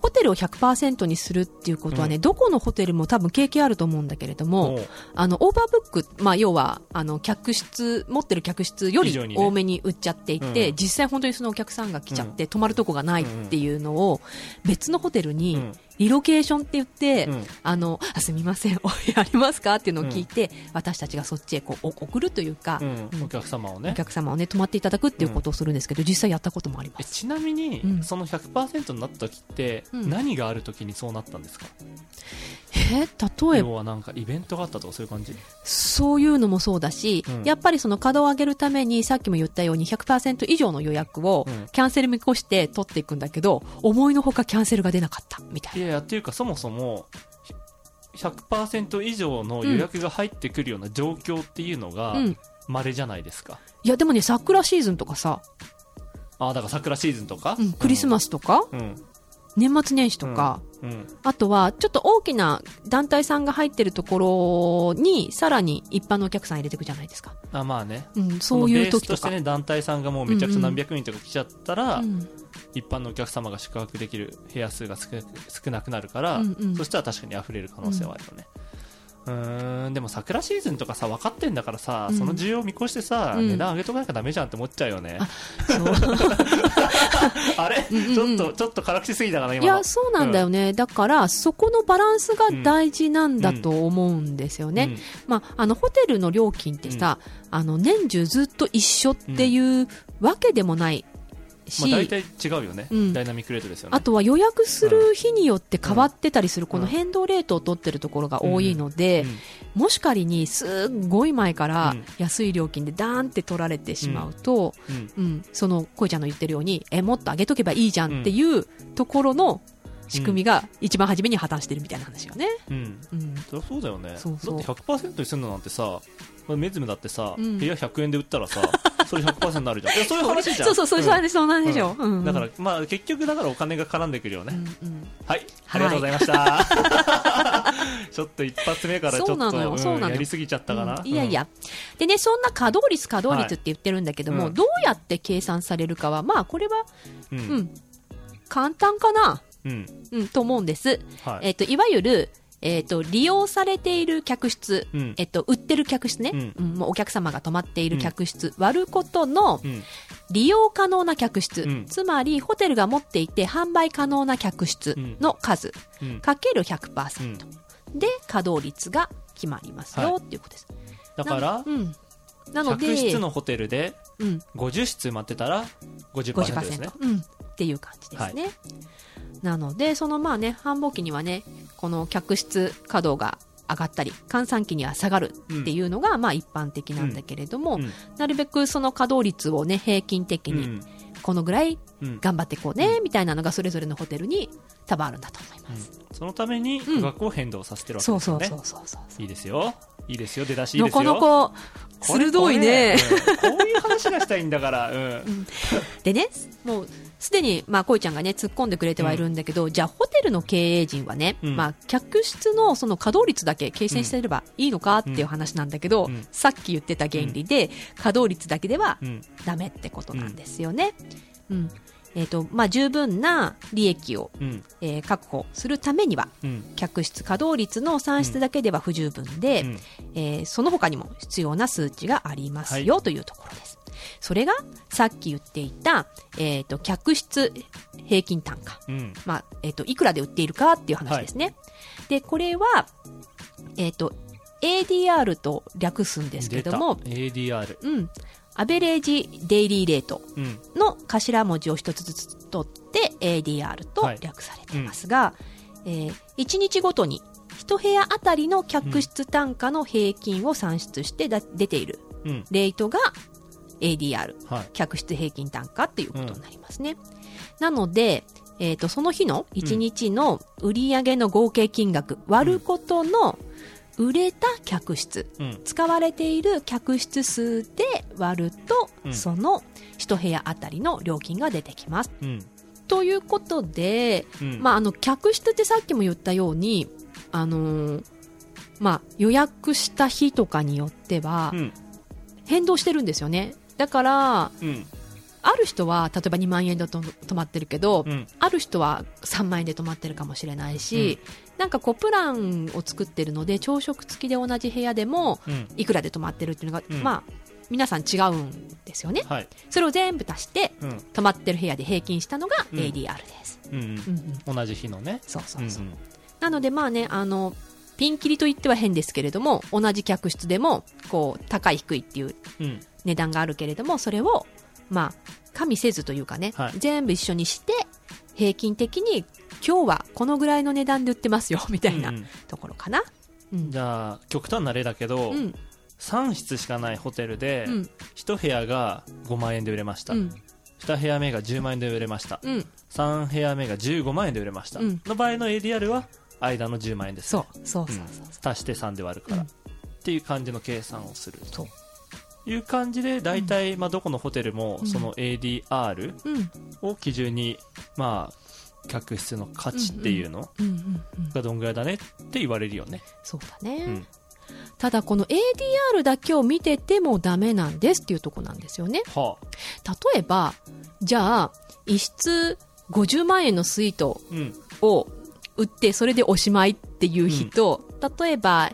ホテルを100%にするっていうことはね、どこのホテルも多分経験あると思うんだけれども、あの、オーバーブック、まあ、要は、あの、客室、持ってる客室より多めに売っちゃっていて、うん。実際本当にそのお客さんが来ちゃって、泊まるとこがないっていうのを、別のホテルうにん、リロケーションって言って、うん。あの、あすみません、お部屋ありますかっていうのを聞いて、私たちがそっちへこうお送るというか、うん。うん。お客様をおね。客様をね、泊まっていただくっていうことをするんですけど、実際やったこともあります。えちなみに、うん。その100%になった時って、うん。何がある時にそうなったんですか？えー例えば？要はなんかイベントがあったとかそういう感じ？そういうのもそうだし、うん。やっぱりその稼働を上げるために、さっきも言ったように100%以上の予約をうん。キャンセル見越して取っていくんだけど、思いのほかキャンセルが出なかった、みたいな。いやいやっていうかそもそも100%以上の予約が入ってくるような状況っていうのがうん。稀じゃないですか、いや、でもね、桜シーズンとかさ、ああだから桜シーズンとか、うん、クリスマスとか、うん年末年始とか、うんあとは、ちょっと大きな団体さんが入ってるところに、さらに一般のお客さん入れていくじゃないですか。あまあね。うん、そういう時とか。としてね団体さんがもうめちゃくちゃ何百人とか来ちゃったら、うん一般のお客様が宿泊できる部屋数が少なく少なるから、うんうん。そしたら確かに溢れる可能性はあるよね、うーんでも桜シーズンとかさ分かってんだからさ、うん。その需要を見越してさ、うん。値段上げとかなきゃダメじゃんって思っちゃうよね、あ れ、うんうんうん。ちょっとちょっと辛口すぎたかな今の。いや、そうなんだよね。だから、そこのバランスが大事なんだと思うんですよね。まあ、あの、ホテルの料金ってさ、あの、年中ずっと一緒っていうわけでもないし、まあ、大体違うよね、うん。ダイナミックレートですよね。あとは予約する日によって変わってたりする、このうん変動レートを取ってるところが多いので、もし仮にすっごい前からうん。安い料金でダーンって取られてしまうと、うん。うん。うん、その恋ちゃんの言ってるように、え、もっと上げとけばいいじゃんっていうところの仕組みが一番初めに破綻してるみたいな話よね。うん。うん。そりゃそうだよね。そうそう。だって100%にするのなんてさまあメズムだってさ、うん。部屋100円で売ったらさ それ100%になるじゃん。い やそういう話じゃん。そうそう、そういう話、ん。そうなんでしょう。うん。だから、まあ、結局だからお金が絡んでくるよね、うんうん。はい。ありがとうございました、ちょっと一発目からちょっとやりすぎちゃったかな、うん。いやいや。でね、そんな稼働率、稼働率って言ってるんだけども、どうやって計算されるかは、まあ、これは、うん、簡単かな、うん。うん、と思うんです。はい。えっと、いわゆる、えっと、利用されている客室、うん。えっと、売ってる客室ね、うん。うんもうお客様が泊まっている客室、割ることのうん。利用可能な客室、うん。つまりホテルが持っていて販売可能な客室の数、うん。かける100%、で稼働率が決まりますよ、はい。っていうことです。だからうん、なので、客室のホテルでうん、50室埋まってたら50%ですね。50%、うん、っていう感じですね。なので、そのまあね、繁忙期にはね、この客室稼働が上がったり、閑散期には下がるっていうのが、まあ一般的なんだけれども、うん。なるべくその稼働率をね、平均的にうん。このぐらいうん。頑張っていこうね、みたいなのがそれぞれのホテルに多分あるんだと思います。そのために価格を変動させてるわけですよね、そうそうそうそう。いいですよ。いいですよ。出だしいいなですよ。かなかこれ鋭いね。これういう話がしたいんだから、うん。でね、もうすでに、まあ、こいちゃんがね、突っ込んでくれてはいるんだけど、じゃあ、ホテルの経営陣はね、うん。まあ、客室のその稼働率だけ計算してればいいのかっていう話なんだけど、うん。さっき言ってた原理で、稼働率だけではうん。ダメってことなんですよね。うん。えっ、と、まあ、十分な利益を、うん。えー確保するためには、うん。客室稼働率の算出だけでは不十分で、うん。えーその他にも必要な数値がありますはよというところです。それが、さっき言っていた、えっ、と、客室平均単価。うん。まあ、えっ、と、いくらで売っているかっていう話ですね。で、これは、えっ、と、ADR と略すんですけども、ADR うん。アベレージデイリーレートうん。の頭文字を一つずつ取って ADR と略されていますが、え1日ごとに1部屋あたりの客室単価の平均を算出してだ出ているうん。レートが ADR、はい。客室平均単価っていうことになりますね。なので、えっ、と、その日の1日の売上の合計金額割ることの売れた客室、うん。使われている客室数で割ると、うん。その一部屋あたりの料金が出てきます。うん。ということで、うん。まあ、あの、客室ってさっきも言ったように、あのーまあ、予約した日とかによってはうん。変動してるんですよね。だから、うん。ある人は例えば2万円でと泊まってるけど、うん。ある人は3万円で泊まってるかもしれないし、なんかこうプランを作ってるので朝食付きで同じ部屋でもうん。いくらで泊まってるっていうのが、うん。まあ皆さん違うんですよね。はい。それを全部足してうん。泊まってる部屋で平均したのがうん。ADR です、うんうん。うん同じ日のね。そうそうそう、ん。なのでまあねあのピンキリと言っては変ですけれども同じ客室でもこう高い低いっていううん値段があるけれどもそれをまあ加味せずというかね、はい。全部一緒にして平均的に今日はこのぐらいの値段で売ってますよ みたいなところかな。うん。じゃあ極端な例だけど、うん。3室しかないホテルで、うん。1部屋が5万円で売れました、うん。2部屋目が10万円で売れました、うん。3部屋目が15万円で売れました、うん。の場合の ADR は間の10万円です、そう。そうそうそうう。ん。足して3で割るから、うん。っていう感じの計算をするそう。という感じで大体、まあ、どこのホテルもうん。その ADR うん。を基準に、まあ、客室の価値っていうのうんうんうんがどんぐらいだねって言われるよね、そうだね、うん。ただこの ADR だけを見ててもダメなんですっていうとこなんですよね。はあ。例えばじゃあ一室50万円のスイートうん。を売ってそれでおしまいっていう人、例えば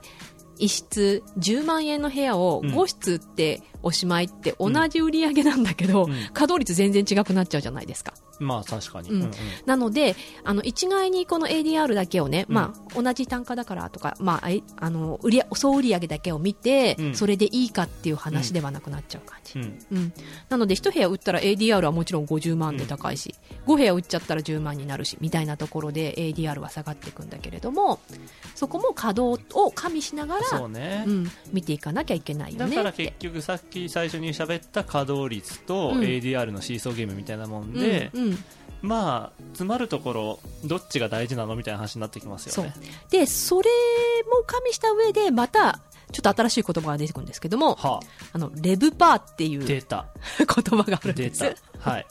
一室10万円の部屋をうん5室売っておしまいって同じ売り上げなんだけど、うん稼働率全然違くなっちゃうじゃないですか。まあ確かに、うん。うんうん。なので、あの、一概にこの ADR だけをね、うん。まあ、同じ単価だからとか、まあ、あの、売り、総売上だけを見て、うん。それでいいかっていう話ではなくなっちゃう感じ。うん。うん。なので、一部屋売ったら ADR はもちろん50万で高いし、5部屋売っちゃったら10万になるし、みたいなところで ADR は下がっていくんだけれども、そこも稼働を加味しながら、ね、うん、見ていかなきゃいけないよね。だから結局さっき最初に喋った稼働率とうん。ADR のシーソーゲームみたいなもんで、うんうん。まあ詰まるところどっちが大事なのみたいな話になってきますよね。で、それも加味した上で、また、ちょっと新しい言葉が出てくるんですけども、はあ。の、レブパーっていうあ 言出た葉があるん出です。た。はい。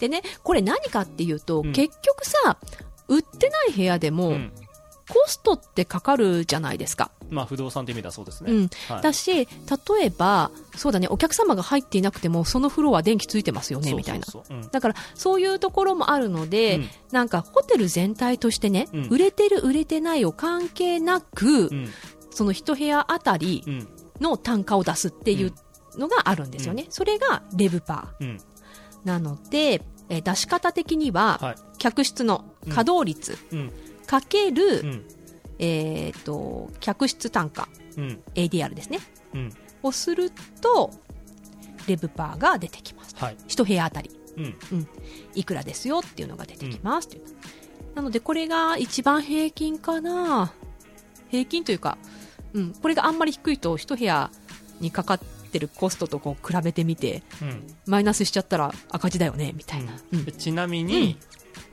でね、これ何かっていうと、うん。結局さ、売ってない部屋でも、うんコストってかかるじゃないですか。まあ不動産って意味ではそうですね、うん。はい。だし、例えば、そうだね、お客様が入っていなくても、そのフロア電気ついてますよね、みたいな。だから、そういうところもあるので、うん。なんか、ホテル全体としてね、うん。売れてる、売れてないを関係なく、うん。その一部屋あたりうん。の単価を出すっていうのがあるんですよね。それが、レブパうん。ー。なので、えー出し方的には、はい。客室の稼働率うんかける、うん。えっ、と、客室単価、うん。ADR ですね。うん。をするとレブパーが出てきます。はい。1部屋あたり。うん。いくらですよっていうのが出てきますう、なのでこれが一番平均かな。平均というか、うん、これがあんまり低いと1部屋にかかってるコストとこう比べてみてうん。マイナスしちゃったら赤字だよねみたいな、うん。でちなみに、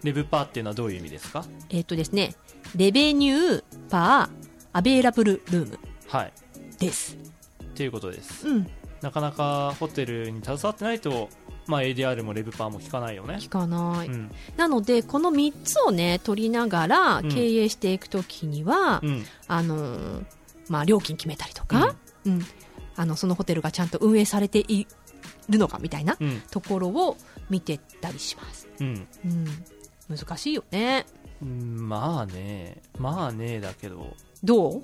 レブパーっていうのはどういう意味ですか？えっ、とですねレベニューパーアベーラブルルームはい。です。っていうことです。うん。なかなかホテルに携わってないと、まあ、ADR もレブパーも効かないよね。聞かない、うん。なのでこの3つをね取りながらうん。経営していくときには、うん。あのーまあ、料金決めたりとか、うん。あのそのホテルがちゃんと運営されているのかみたいなうん。ところを見てったりします、うん。うん、難しいよね。うんまあね。まあねだけど。どう？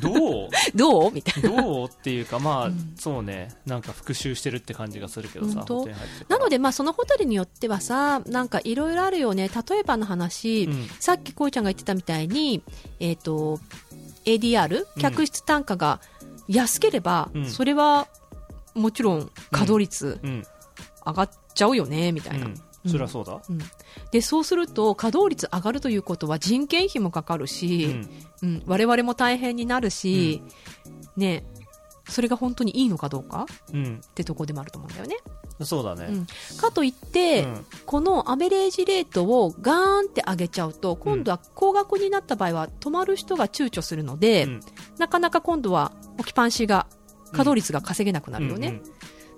どう？どう？みたいな。どうっていうかまあ、うん。そうね。なんか復習してるって感じがするけどさなので、まあ、そのホテルによってはさなんかいろいろあるよね例えばの話、うん。さっきこうちゃんが言ってたみたいに、えっと ADR うん。客室単価が安ければ、うん。それはもちろん稼働率うん。上がっちゃうよねみたいな、うんそりゃそうだ。うん。でそうすると稼働率上がるということは人件費もかかるうし、ん。うん。我々も大変になるし、ねそれが本当にいいのかどうかうん。ってとこでもあると思うんだよね。そうだね。うん。かといって、うん。このアベレージレートをガーンって上げちゃうと今度は高額になった場合は泊まる人が躊躇するので、うん。なかなか今度は置きパンシが稼働率が稼げなくなるよね、うん。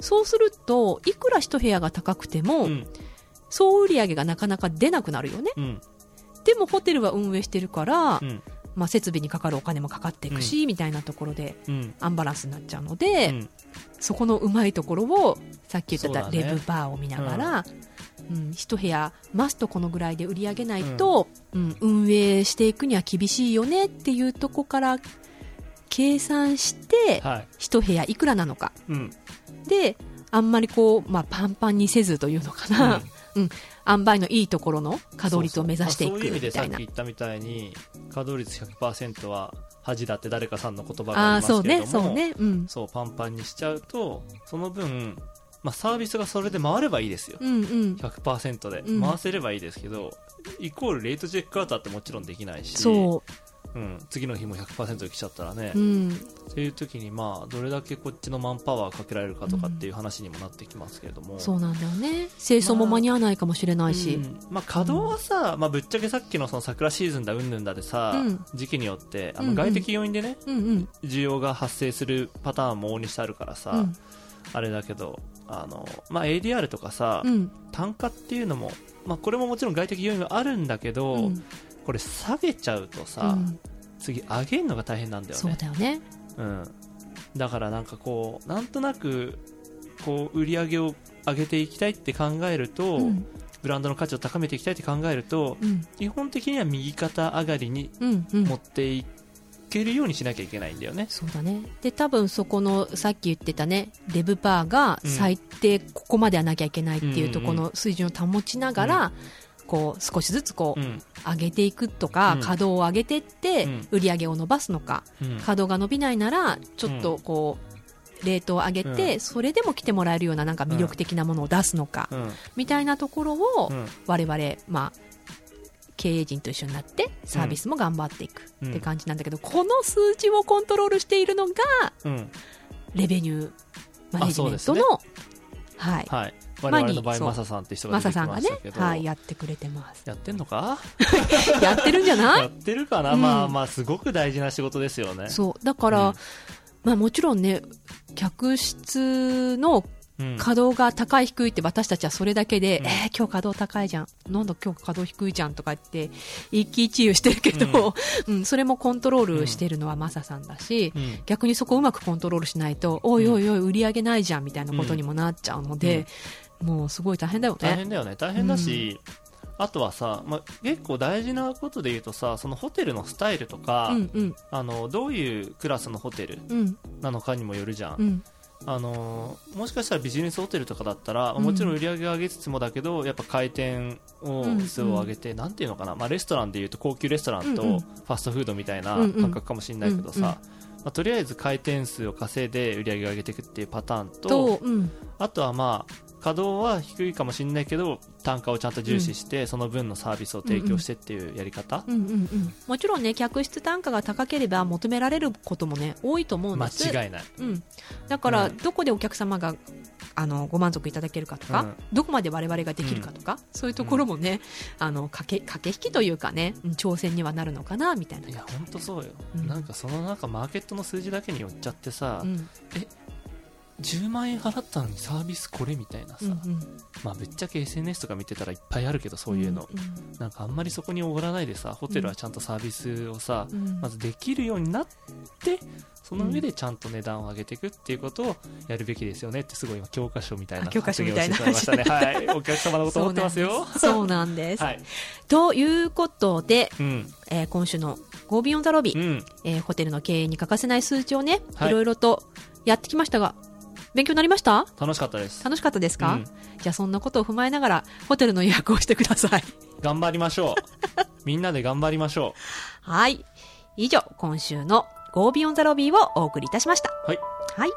そうするといくら一部屋が高くても、うん総売上がなかなか出なくなるよね。うん。でもホテルは運営してるから、うん。まあ、設備にかかるお金もかかっていくし、みたいなところでうん。アンバランスになっちゃうので、うん。そこのうまいところをさっき言ってたレブバーを見ながら、うん。一部屋マストこのぐらいで売り上げないと、うん運営していくには厳しいよねっていうとこから計算してはい。一部屋いくらなのか。うん。であんまりこう、まあ、パンパンにせずというのかな、うん。塩梅のいいところの稼働率を目指していくそうそう。まあそういう意味でさっきみたいな言ったみたいに稼働率100%は恥だって誰かさんの言葉がありますけれどもそうね。そうね。うん。そうパンパンにしちゃうとその分、まあ、サービスがそれで回ればいいですよ。うんうん。100%でうん。回せればいいですけど、イコールレートチェックアウトだってもちろんできないし、そうん、次の日も100%で来ちゃったらね、う、うん、っていう時にまあどれだけこっちのマンパワーかけられるかとかっていう話にもなってきますけれども、そうなんだよね。清掃も間に合わないかもしれないし、うん。まあ、稼働はさ、まあ、ぶっちゃけさっきのその桜シーズンだうんぬんだでさ、うん。時期によってあうんうん。の外的要因でね、うんうん。需要が発生するパターンも往々にしてあるからさ、うん。あれだけどあの、まあ、ADR とかさ、うん。単価っていうのも、まあ、これももちろん外的要因はあるんだけど、うんこれ下げちゃうとさ、うん。次上げるのが大変なんだよそうねだよね。うん、だからなんかこうなんとなくこう売り上げを上げていきたいって考えると、うん。ブランドの価値を高めていきたいって考えるとうん。基本的には右肩上がりにうんうん。持っていけるようにしなきゃいけないんだよね、そうだね。で多分そこのさっき言ってたねレブパーがうん。最低ここまではなきゃいけないっていうとうんうんうんこの水準を保ちながら、こう少しずつこううん。上げていくとか、うん。稼働を上げていって、うん。売り上げを伸ばすのか。うん。稼働が伸びないならちょっとこう、レートを上げて、うん。それでも来てもらえるようななんか魅力的なものを出すのか、うん。みたいなところを、うん。我々、まあ、経営陣と一緒になってサービスも頑張っていくうん。って感じなんだけど、この数字をコントロールしているのがうん。レベニューマネジメントの、はい、はい我々の場合マサさんって人がマ出てきましたけ、ど、はい、やってくれてます。やってんのか？やってるんじゃない？やってるかな、うん。まあまあすごく大事な仕事ですよね。そう。だから、うん。まあもちろんね、客室のうん。稼働が高い低いって私たちはそれだけで、うん。えー、今日稼働高いじゃん。なんだ今日稼働低いじゃんとか言って、一喜一憂してるけど、うん、それもコントロールしてるのはマサさんだし、うん。逆にそこをうまくコントロールしないと、おいおいおい、売り上げないじゃんみたいなことにもなっちゃうので、もうすごい大変だよね。大変だよね。大変だし、あとはさ、まあ、結構大事なことで言うとさそのホテルのスタイルとか、うんうん。あのどういうクラスのホテルうん。なのかにもよるじゃん、うん。あのもしかしたらビジネスホテルとかだったら、うん。もちろん売り上げを上げつつもだけどやっぱ回転をうん数を上げて、なんていうのかな、まあ、レストランでいうと高級レストランとうんうん。ファストフードみたいなうんうん。感覚かもしれないけどさ、まあ、とりあえず回転数を稼いで売り上げを上げていくっていうパターンとと、うん。あとはまあ稼働は低いかもしれないけど単価をちゃんと重視して、その分のサービスを提供してっていうやり方、うんうんうん。もちろんね、客室単価が高ければ求められることもね、多いと思うん間です。違いないうん。だから、うんどこでお客様が、あの、ご満足いただけるかとか、うんどこまで我々ができるかとか、そういうところもね、あの、駆け、駆け引きというかね、うん挑戦にはなるのかな、みたいな。いや本当そうよ、うんなんかそのなんかマーケットの数字だけによっちゃってさ、うん。10万円払ったのにサービスこれみたいなさ、うんうん。まあぶっちゃけ SNS とか見てたらいっぱいあるけどそういうの、んなんかあんまりそこにおごらないでさホテルはちゃんとサービスをさ、うん。まずできるようになってその上でちゃんと値段を上げていくっていうことをやるべきですよねってすごい今教科書みたいなあ教科書みたいな発言をしてしまいました。ねはい。お客様のこと思ってますよ。そうなんです。はい。ということで、うん。えー今週の Go Beyond the Lobby、うん。えーホテルの経営に欠かせない数値をね、はい。いろいろとやってきましたが、勉強になりました？楽しかったです楽しかったですか、うんじゃあそんなことを踏まえながら、ホテルの予約をしてください。頑張りましょう みんなで頑張りましょはい。以上、今週の Go Beyond the Lobby をお送りいたしました。うはいはい。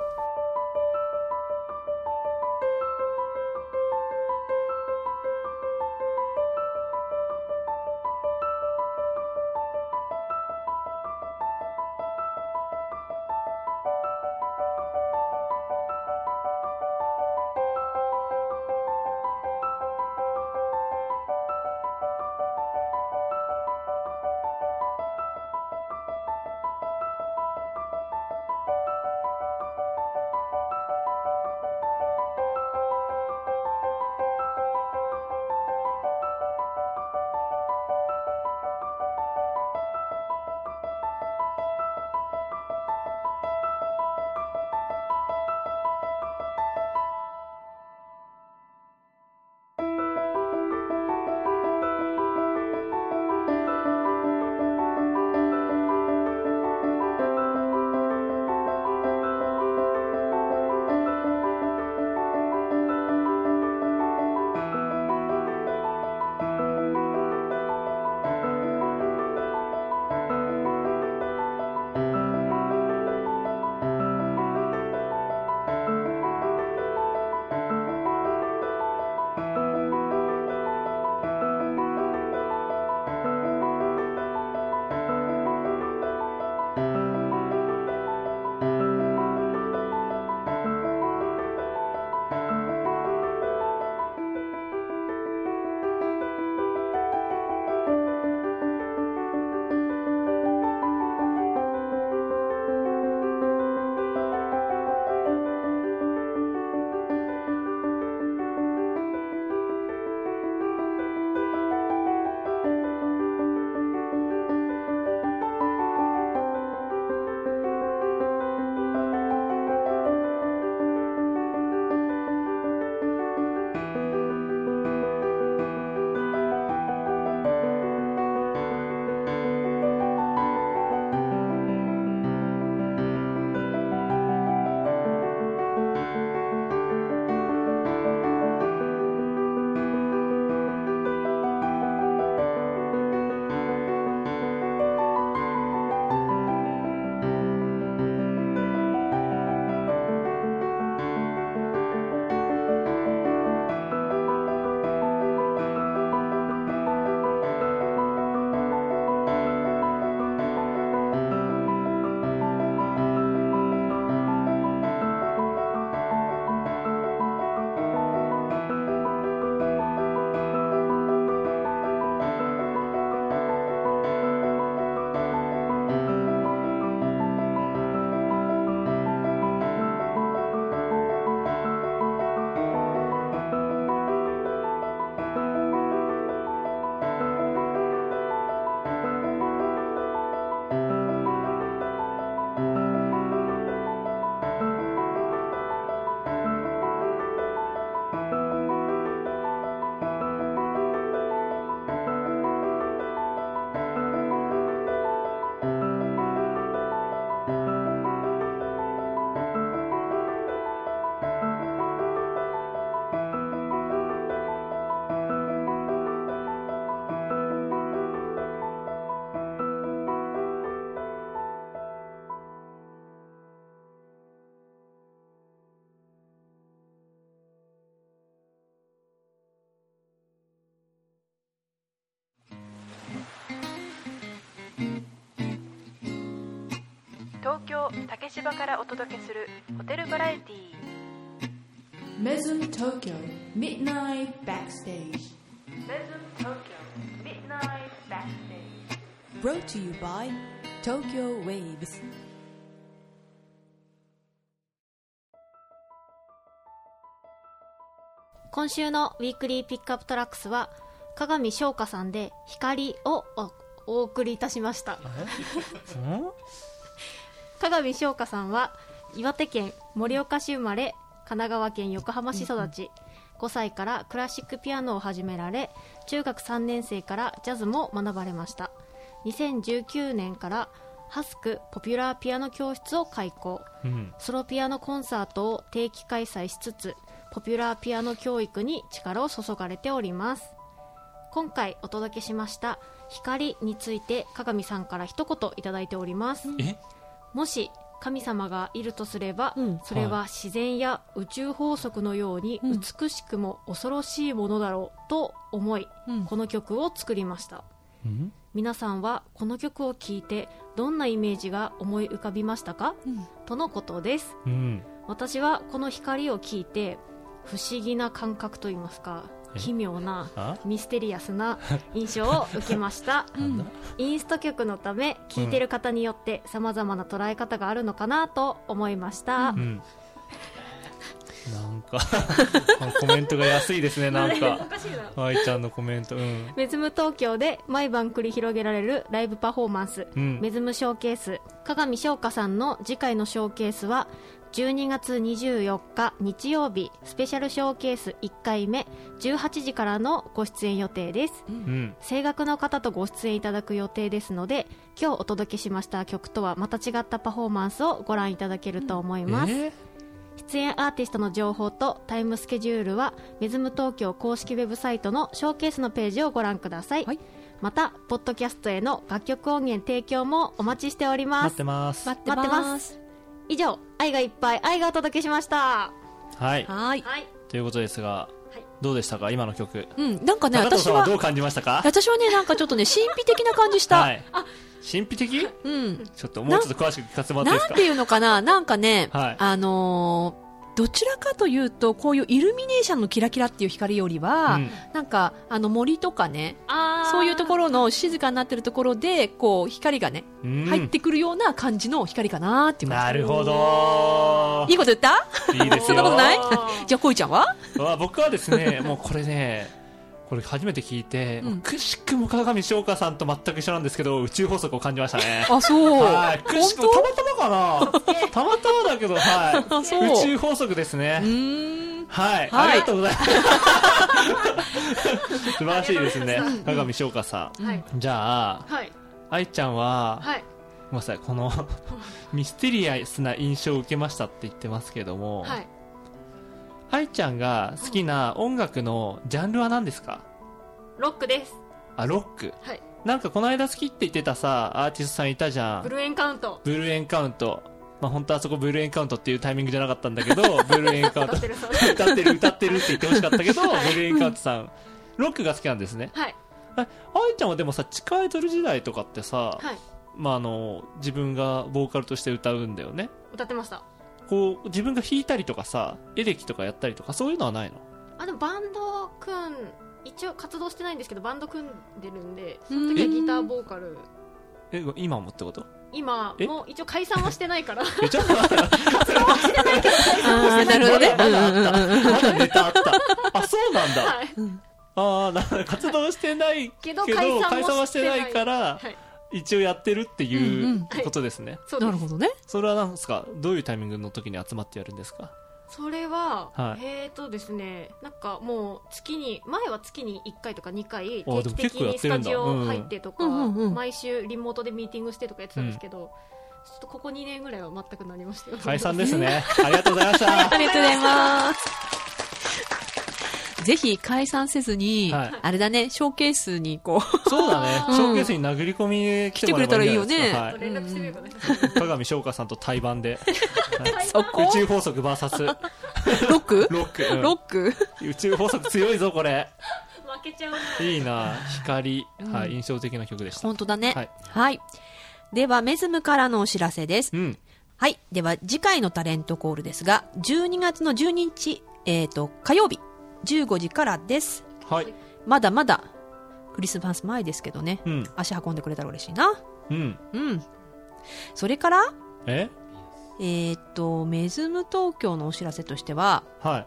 京竹芝からお届けするホテルバラエティー。今週のウィークリーピックアップトラックスは加賀美翔歌さんで光をお,送りいたしました。鏡翔香さんは岩手県盛岡市生まれ神奈川県横浜市育ち。5歳からクラシックピアノを始められ中学3年生からジャズも学ばれました。2019年からハスクポピュラーピアノ教室を開講うん。ソロピアノコンサートを定期開催しつつポピュラーピアノ教育に力を注がれております。今回お届けしました「光」について鏡さんから一言いただいております。え？もし神様がいるとすれば、うん。それは自然や宇宙法則のようにうん。美しくも恐ろしいものだろうと思い、うん。この曲を作りました。うん。皆さんはこの曲を聴いてどんなイメージが思い浮かびましたか、うん。とのことです。うん。私はこの光を聞いて不思議な感覚といいますかえ奇妙なあ？ミステリアスな 印象を受けました。インスト曲のため聴いてる方によってさまざまな捉え方があるのかなと思いました、うん。なんか コメントが安いですね なんか。愛ちゃんのコメント。うん。メズム東京で毎晩繰り広げられるライブパフォーマンス、うん。メズムショーケース。鏡翔香さんの次回のショーケースは12月24日日曜日スペシャルショーケース1回目18時からのご出演予定です。うん。声楽の方とご出演いただく予定ですので今日お届けしました曲とはまた違ったパフォーマンスをご覧いただけると思います、え出演アーティストの情報とタイムスケジュールはメズム東京公式ウェブサイトのショーケースのページをご覧ください、はい。またポッドキャストへの楽曲音源提供もお待ちしております。待ってます。待ってます以上愛がいっぱい愛がお届けしました。はい。はい。はい。ということですがい。どうでしたか？今の曲。うんなんかね私はさんはどう感じましたか？私はねなんかちょっとね神秘的な感じした、はい。神秘的？うん。ちょっともうちょっと詳しく聞かせてもらっていいですなんていうのかな？なんかね、はい。あのーどちらかというとこういうイルミネーションのキラキラっていう光よりは、うん。なんかあの森とかねそういうところの静かになってるところでこう光がね、うん。入ってくるような感じの光かなっていうなるほど。いいこと言った？いいですよ。そんなことない？じゃあこいちゃんは？わ僕はですねもうこれねこれ初めて聞いて、うん。くしくも鏡翔香さんと全く一緒なんですけど宇宙法則を感じましたね。あそう。はい。くしくもたまたまかな？たまたまだけどはい。宇宙法則ですうねはい、はい。ありがとうございます。素晴らしいですね。鏡翔香さはい。んじゃあはい。愛ちゃんは、はい。ごめんなさい。このミステリアスな印象を受けましたって言ってますけども、はい愛ちゃんが好きな音楽のジャンルは何ですか？ロックです。あロック。はい。なんかこの間好きって言ってたさアーティストさんいたじゃん。ブルーエンカウント。ブルーエンカウント。まあ本当はそこブルーエンカウントっていうタイミングじゃなかったんだけどブルーエンカウント。歌ってる歌ってる歌ってるって言ってほしかったけどブルーエンカウントさん。ロックが好きなんですね。はい。あ愛ちゃんはでもさ地下アイドル時代とかってさ、はい。まああの自分がボーカルとして歌うんだよね。歌ってましたこう自分が弾いたりとかさエレキとかやったりとかそういうのはないの？あでもバンド組ん一応活動してないんですけどバンド組んでるんでその時はギターボーカル。え今もってこと？今え？もう一応解散はしてないから。えちょっと待ってあーなるほど。ねまだまだあったまだネタあった。あそうなんだ。はい。ああな活動してないけど解散はしてない からはい一応やってるってうんいううんことですね、そうです。なるほどね。それは何ですか？どういうタイミングの時に集まってやるんですか？それは、はい。えーとですねなんかもう月に前は月に1回とか2回あでも定期的結構やってるんだ。にスタジオ入ってとか、うんうんうん。毎週リモートでミーティングしてとかやってたんですけど、ちょっとここ2年ぐらいは全くなりましたよ解散ですね。ありがとうございました。ありがとうございます。ぜひ解散せずに、はい。あれだね、ショーケースにこう、そうだね。うん。ショーケースに殴り込みに来てもらえばいいんじゃないですか。来連絡してみようかな、はい鏡翔香さんと対バンで。そこ？宇宙法則 VS ロックロック、うん。ロック宇宙法則強いぞこれ。負けちゃうな。いいな。光、うん。はい、印象的な曲でした。本当だね。はい。はい。では、メズムからのお知らせです。うん。はい。では、次回のタレントコールですが、12月の12日、えっ、と、火曜日、15時からです。はい。まだまだ、クリスマス前ですけどね。うん。足運んでくれたら嬉しいな。うん。うん。それから、え？えっ、と、メズム東京のお知らせとしては、は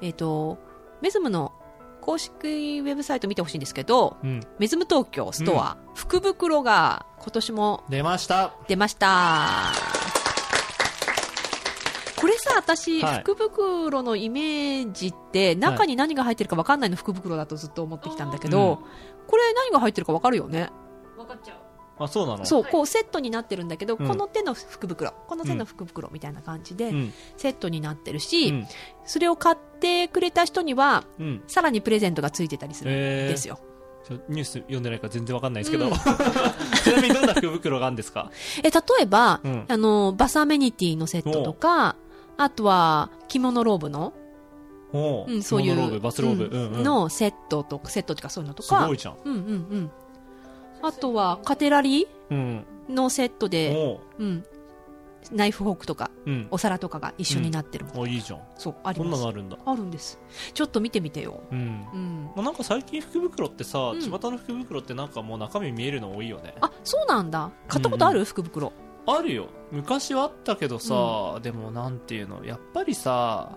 い。えっ、と、メズムの公式ウェブサイト見てほしいんですけど、うん。メズム東京ストア、福袋が今年も出ました。出ました。私、はい。福袋のイメージって、中に何が入ってるか分かんないの福袋だとずっと思ってきたんだけど、これ何が入ってるか分かるよね？分かっちゃう。あ、そうなの？そう、はいこうセットになってるんだけど、うん。この手の福袋、この手の福袋みたいな感じで、うん。セットになってるし、うん。それを買ってくれた人には、うん。さらにプレゼントがついてたりするんえーですよ。ニュース読んでないから全然わかんないですけど、うん。ちなみにどんな福袋があるんですか？え、例えば、うん。あの、バスアメニティのセットとか、あとは、着物ローブの、おうん、そういう、ローブ、バスローブ。ううんんうん。のセットとか、セットとかそういうのとかすごい、じゃん。うんうんうん。あとは、カトラリうん。ーのセットで、おうん、ナイフフォークとか、うん。お皿とかが一緒になってるもの。お、いいじゃん。そう、ありこんなます。のあるんだ。あるんです。ちょっと見てみてよ。うん。うん。まあ、なんか最近福袋ってさ、うん巷の福袋ってなんかもう中身見えるの多いよね。あ、そうなんだ。買ったことある、福袋。あるよ。昔はあったけどさ、でもなんていうの、やっぱりさ、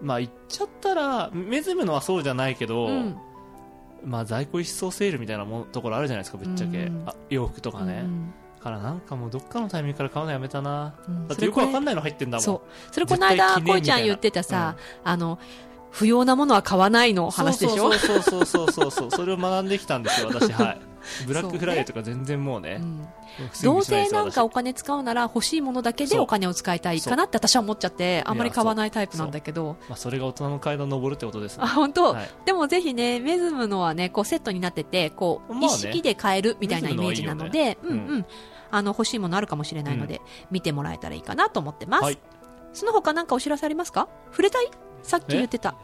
まあ言っちゃったら、メズムのはそうじゃないけど、うん。まあ在庫一掃セールみたいなもんところあるじゃないですか、ぶっちゃけ。うんあ洋服とかね。うんからなんかもうどっかのタイミングから買うのやめたな。うんだってよくわかんい。ないの入ってんだもん。そう。それこの間、こいちゃん言ってたさ、あの、不要なものは買わないの話でしょ？そうそうそうそうそうそう。それを学んできたんですよ、私。はい。ブラックフライデーとか全然もうね。どうせなんか私お金使うなら欲しいものだけでそうお金を使いたいかなって私は思っちゃって、あんまり買わないタイプなんだけど。まあ、それが大人の階段登るってことですねあ、。本当、はいでもぜひね、メズムのはね、こうセットになってて、こう、まあね一式で買えるみたいなイメージなので、ねうんうん。あの、欲しいものあるかもしれないので、見てもらえたらいいかなと思ってます。はい。その他なんかお知らせありますか？触れたい？さっき言ってた。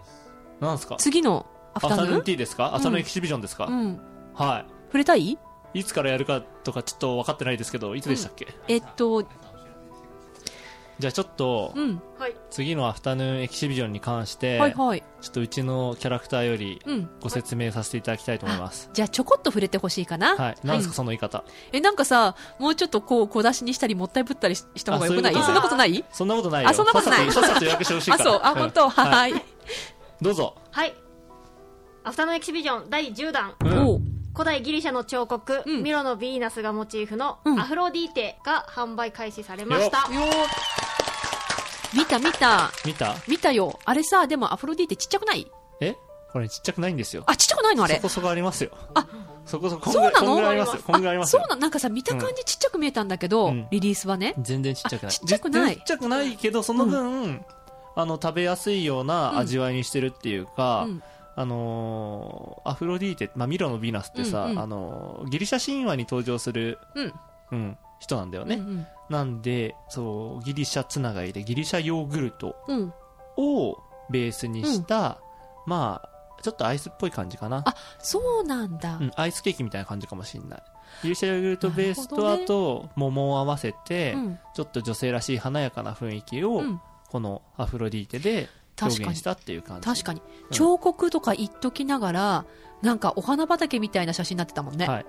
なんですか？次のアフアフタヌーン？タヌーンティーですか？朝のエキシビジョンですか、うん。は触れたい？い。いつからやるかとかちょっと分かってないですけど、いつでしたっけ、えっと、じゃあちょっと、うん。はい次のアフタヌーンエキシビジョンに関して、はいはい。ちょっとうちのキャラクターよりうん。ご説明させていただきたいと思います。じゃあちょこっと触れてほしいかな。はい。なんですか、その言い方。え、なんかさ、もうちょっとこう、小出しにしたり、もったいぶったりしした方がよくない？そんなことない？そんなことないよ。あそんなことない？さっさとさっさと予約してほしいかあ、ら。そう。あ、ん本当？ははい。い。どうぞ。はいアフタヌーンエキシビジョン第10弾うん古代ギリシャの彫刻、うんミロのヴィーナスがモチーフのうんアフロディーテが販売開始されました、よ見た見た。見た？見たよ。あれさ、でもアフロディーテちっちゃくない？え？これちっちゃくないんですよ。あ、ちっちゃくないのあれ？そ。こそこありますよ。あ、そこそこ、そうなの？こんぐらいありますよ。こんぐらいありますよ。そうなん、なんかさ、見た感じちっちゃく見えたんだけど、うんリリースはね。全然ちっちゃくない。あちっちゃくないちっちゃくないけど、その分、あの、食べやすいような味わいにしてるっていうか、うんあのーアフロディーテ、まあ、ミロのヴィーナスってさ、うんうんあのーギリシャ神話に登場する、うん。うん、人なんだよね。うんなんで、そう、ギリシャつながりで、ギリシャヨーグルト。をベースにした、まあ、ちょっとアイスっぽい感じかな。あ、そうなんだう。ん、アイスケーキみたいな感じかもしれない。ギリシャヨーグルトベースと、あと、桃を合わせて、うん。ちょっと女性らしい華やかな雰囲気を、うんこのアフロディーテで表現したっていう感じ。確かに。うん彫刻とか言っときながら、なんかお花畑みたいな写真になってたもんね。はい。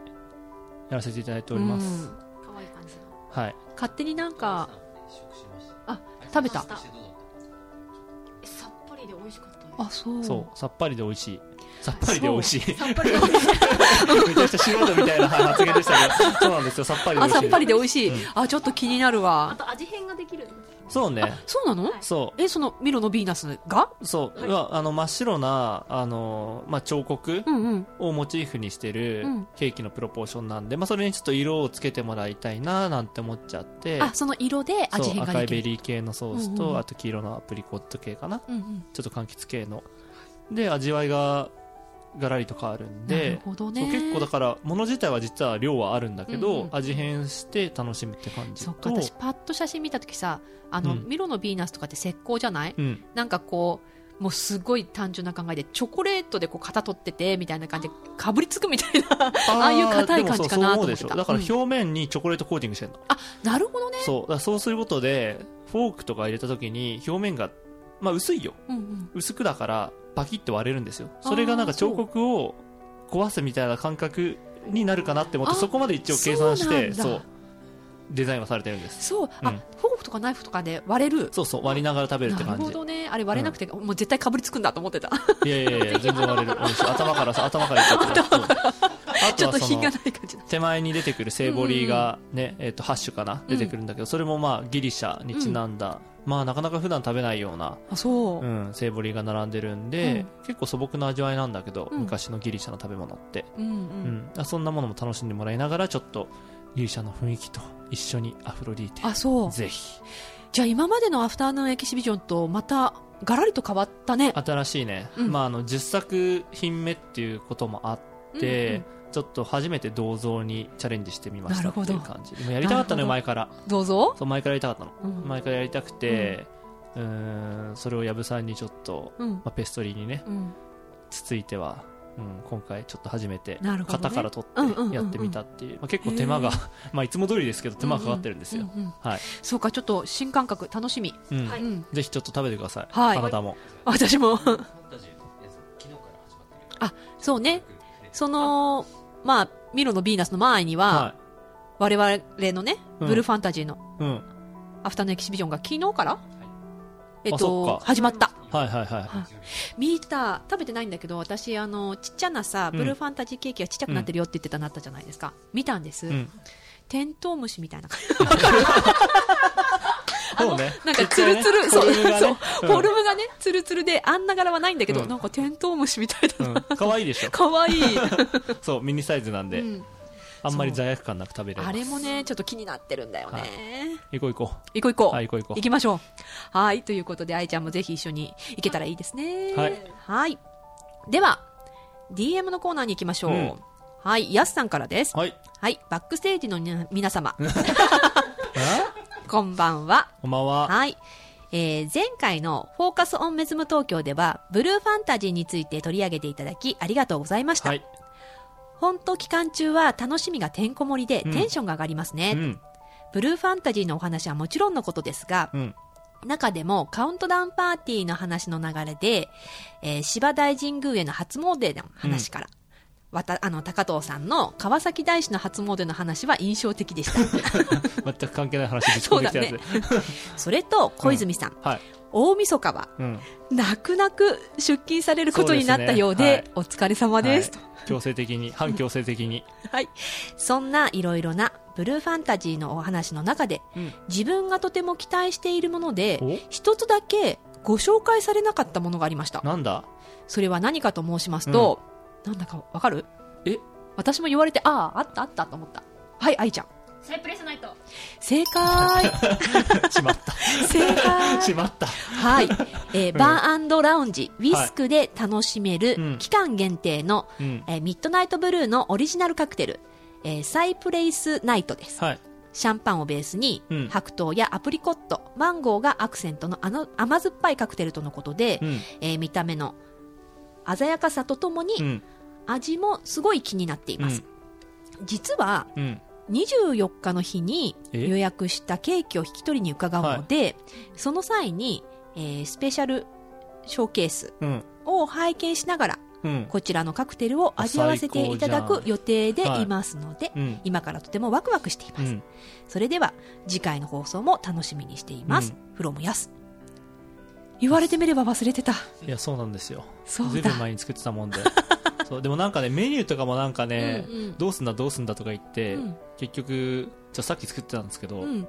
やらせていただいております。うんはい。勝手になんか、あ、食べた。えさっぱりで美味しかったですあ、そう。そう、さっぱりで美味しい。さっぱりで美味しい。さっぱりで美味しいめちゃくちゃ素人みたいなはい発言でしたけど、そうなんですよ、さっぱりで美あ、味しい。さっぱりで美味しい。うんあ、ちょっと気になるあわ。と味変ができるんですそうね。そうなの？そえ、そのミロのヴィーナスが？う。そう。うわあの、真っ白な、あの、まあ、彫刻。をモチーフにしてるうんケーキのプロポーションなんで、まあ、それにちょっと色をつけてもらいたいな、なんて思っちゃって。あ、その色で味変が。赤いベリー系のソースと、うんうんあと黄色のアプリコット系かなうんうん。ちょっと柑橘系ので味わいががらりと変わるんでね。結構だから物自体は実は量はあるんだけど、うんうん味変して楽しむって感じそっか、と私パッと写真見たときさ、あの、うん。ミロのヴィーナスとかって石膏じゃない？うん。なんかこう、もうすごい単純な考えで、チョコレートでこう型取ってて、みたいな感じで、かぶりつくみたいな、ああいう硬い感じかなと思ってだからうん。表面にチョコレートコーティングしてるの、あ、なるほどね。そう。そうすることでフォークとか入れた時に表面がまあ薄いよ。うんうん。薄くだからパキッと割れるんですよ。それがなんか彫刻を壊すみたいな感覚になるかなって思ってあそこまで一応計算してそうデザインはされてるんです。そう、あ、うん。フォークとかナイフとかで割れる。そう。そう割りながら食べるってなる感じほどね。あれ割れなくて、もう絶対かぶりつくんだと思ってた。いやいやいや全然割れる。頭からさ頭からいっちゃってる。そう。あちょっとはその品がない感じだ。手前に出てくるセイボリーがね、えっ、と、ハッシュかな？出てくるんだけど、それもまあ、ギリシャにちなんだ、まあ、なかなか普段食べないような、あ、そう。うん、セイボリーが並んでるんで、結構素朴な味わいなんだけど、うん昔のギリシャの食べ物って、うんうん。うんあそんなものも楽しんでもらいながら、ちょっと、ギリシャの雰囲気と一緒にアフロディーテ、あ、そう。ぜひ。じゃあ今までのアフターヌーンエキシビジョンとまた、ガラリと変わったね。新しいね、うんまあ、あの、10作品目っていうこともあって、うんうんちょっと初めて銅像にチャレンジしてみましたっていう感じ。でもやりたかったのよ、前から。どうぞ。そう、前からやりたかったの。うん前からやりたくて、うーん、それを藪さんにちょっと、うんまあ、ペストリーにね、うん。つついては、うん、今回ちょっと初めて、型から取ってやってみたっていう、まあ、結構手間がへ、まあいつも通りですけど手間がかかってるんですよ。うんうんはい。そうか、ちょっと新感覚、楽しみ。うん。はいうん。ぜひちょっと食べてください。はい体も。私も。あ、そうね。その、まあ、ミロのヴィーナスの前には、は我々のね、うんブルーファンタジーのい。うん。アフターのエキシビジョンが昨日から、えっあそっと、か始まった。はいはいはい。見た、食べてないんだけど、私、あの、ちっちゃなさ、うんブルーファンタジーケーキがちっちゃくなってるよって言ってたなったじゃないですか。見たんです。うん。テントウムシみたいな感じ。そうね。なんかツルツル、ねフォルムがねそうフォルムがね、ツルツルで、あんな柄はないんだけど、うんなんかテントウムシみたいな。うん。う愛いでしょ。かわいい。そう、ミニサイズなんで、うんあんまり罪悪感なく食べれます。あれもね、ちょっと気になってるんだよね。行こう行こ行こう行こう。はい行こう行こう行きましょう。はい。ということで、愛ちゃんもぜひ一緒に行けたらいいですね。はい。はい。では、DM のコーナーに行きましょう。うんはい。やすさんからです。う。はい。はい。バックステージのに皆様、え こんばんは。こんばんは。はい。えー前回のフォーカスオンメズム東京では、ブルーファンタジーについて取り上げていただき、ありがとうございました。はい。本当期間中は楽しみがてんこ盛りで、うんテンションが上がりますね。うん。ブルーファンタジーのお話はもちろんのことですが、うん。中でもカウントダウンパーティーの話の流れで、えー芝大神宮への初詣の話から、わた、あの、高藤さんの川崎大師の初詣の話は印象的でした。全く関係ない話でそうだね。それと、小泉さん、はい。大晦日は、うん。泣く泣く出勤されることになったようで、そうお疲れ様です。はい強制的に、反強制的に。はい。そんないろいろなブルーファンタジーのお話の中で、うん自分がとても期待しているものでお、一つだけご紹介されなかったものがありました。なんだ？それは何かと申しますと、なんだかわかる？え？私も言われて、ああ、あったあったと思った。はい、愛ちゃん。サイプレスナイト正解 しまった。正解しまった。はい。えーバーラウンジ、ウィスクで楽しめる、うん期間限定の、うん。えーミッドナイトブルーのオリジナルカクテル、えーサイプレイスナイトです。はい。シャンパンをベースに、うん白桃やアプリコット、マンゴーがアクセントのあの甘酸っぱいカクテルとのことで、うん。えー見た目の鮮やかさとともに、うん。味もすごい気になっています。実は、うん。24日の日にえ？予約したケーキを引き取りに伺うので、その際に、えースペシャルショーケースうん。を拝見しながら、うん。こちらのカクテルを味わわせていただく予定ではいいますので、うん。今からとてもワクワクしています。うん。それでは、次回の放送も楽しみにしています。フロムヤス。言われてみれば忘れてた。いや、そうなんですよ。そうだずいぶん。前に作ってたもんで。そう、でもなんかね、メニューとかもなんかね、うんうんどうすんだどうすんだとか言って、うん結局、じゃさっき作ってたんですけど、うん。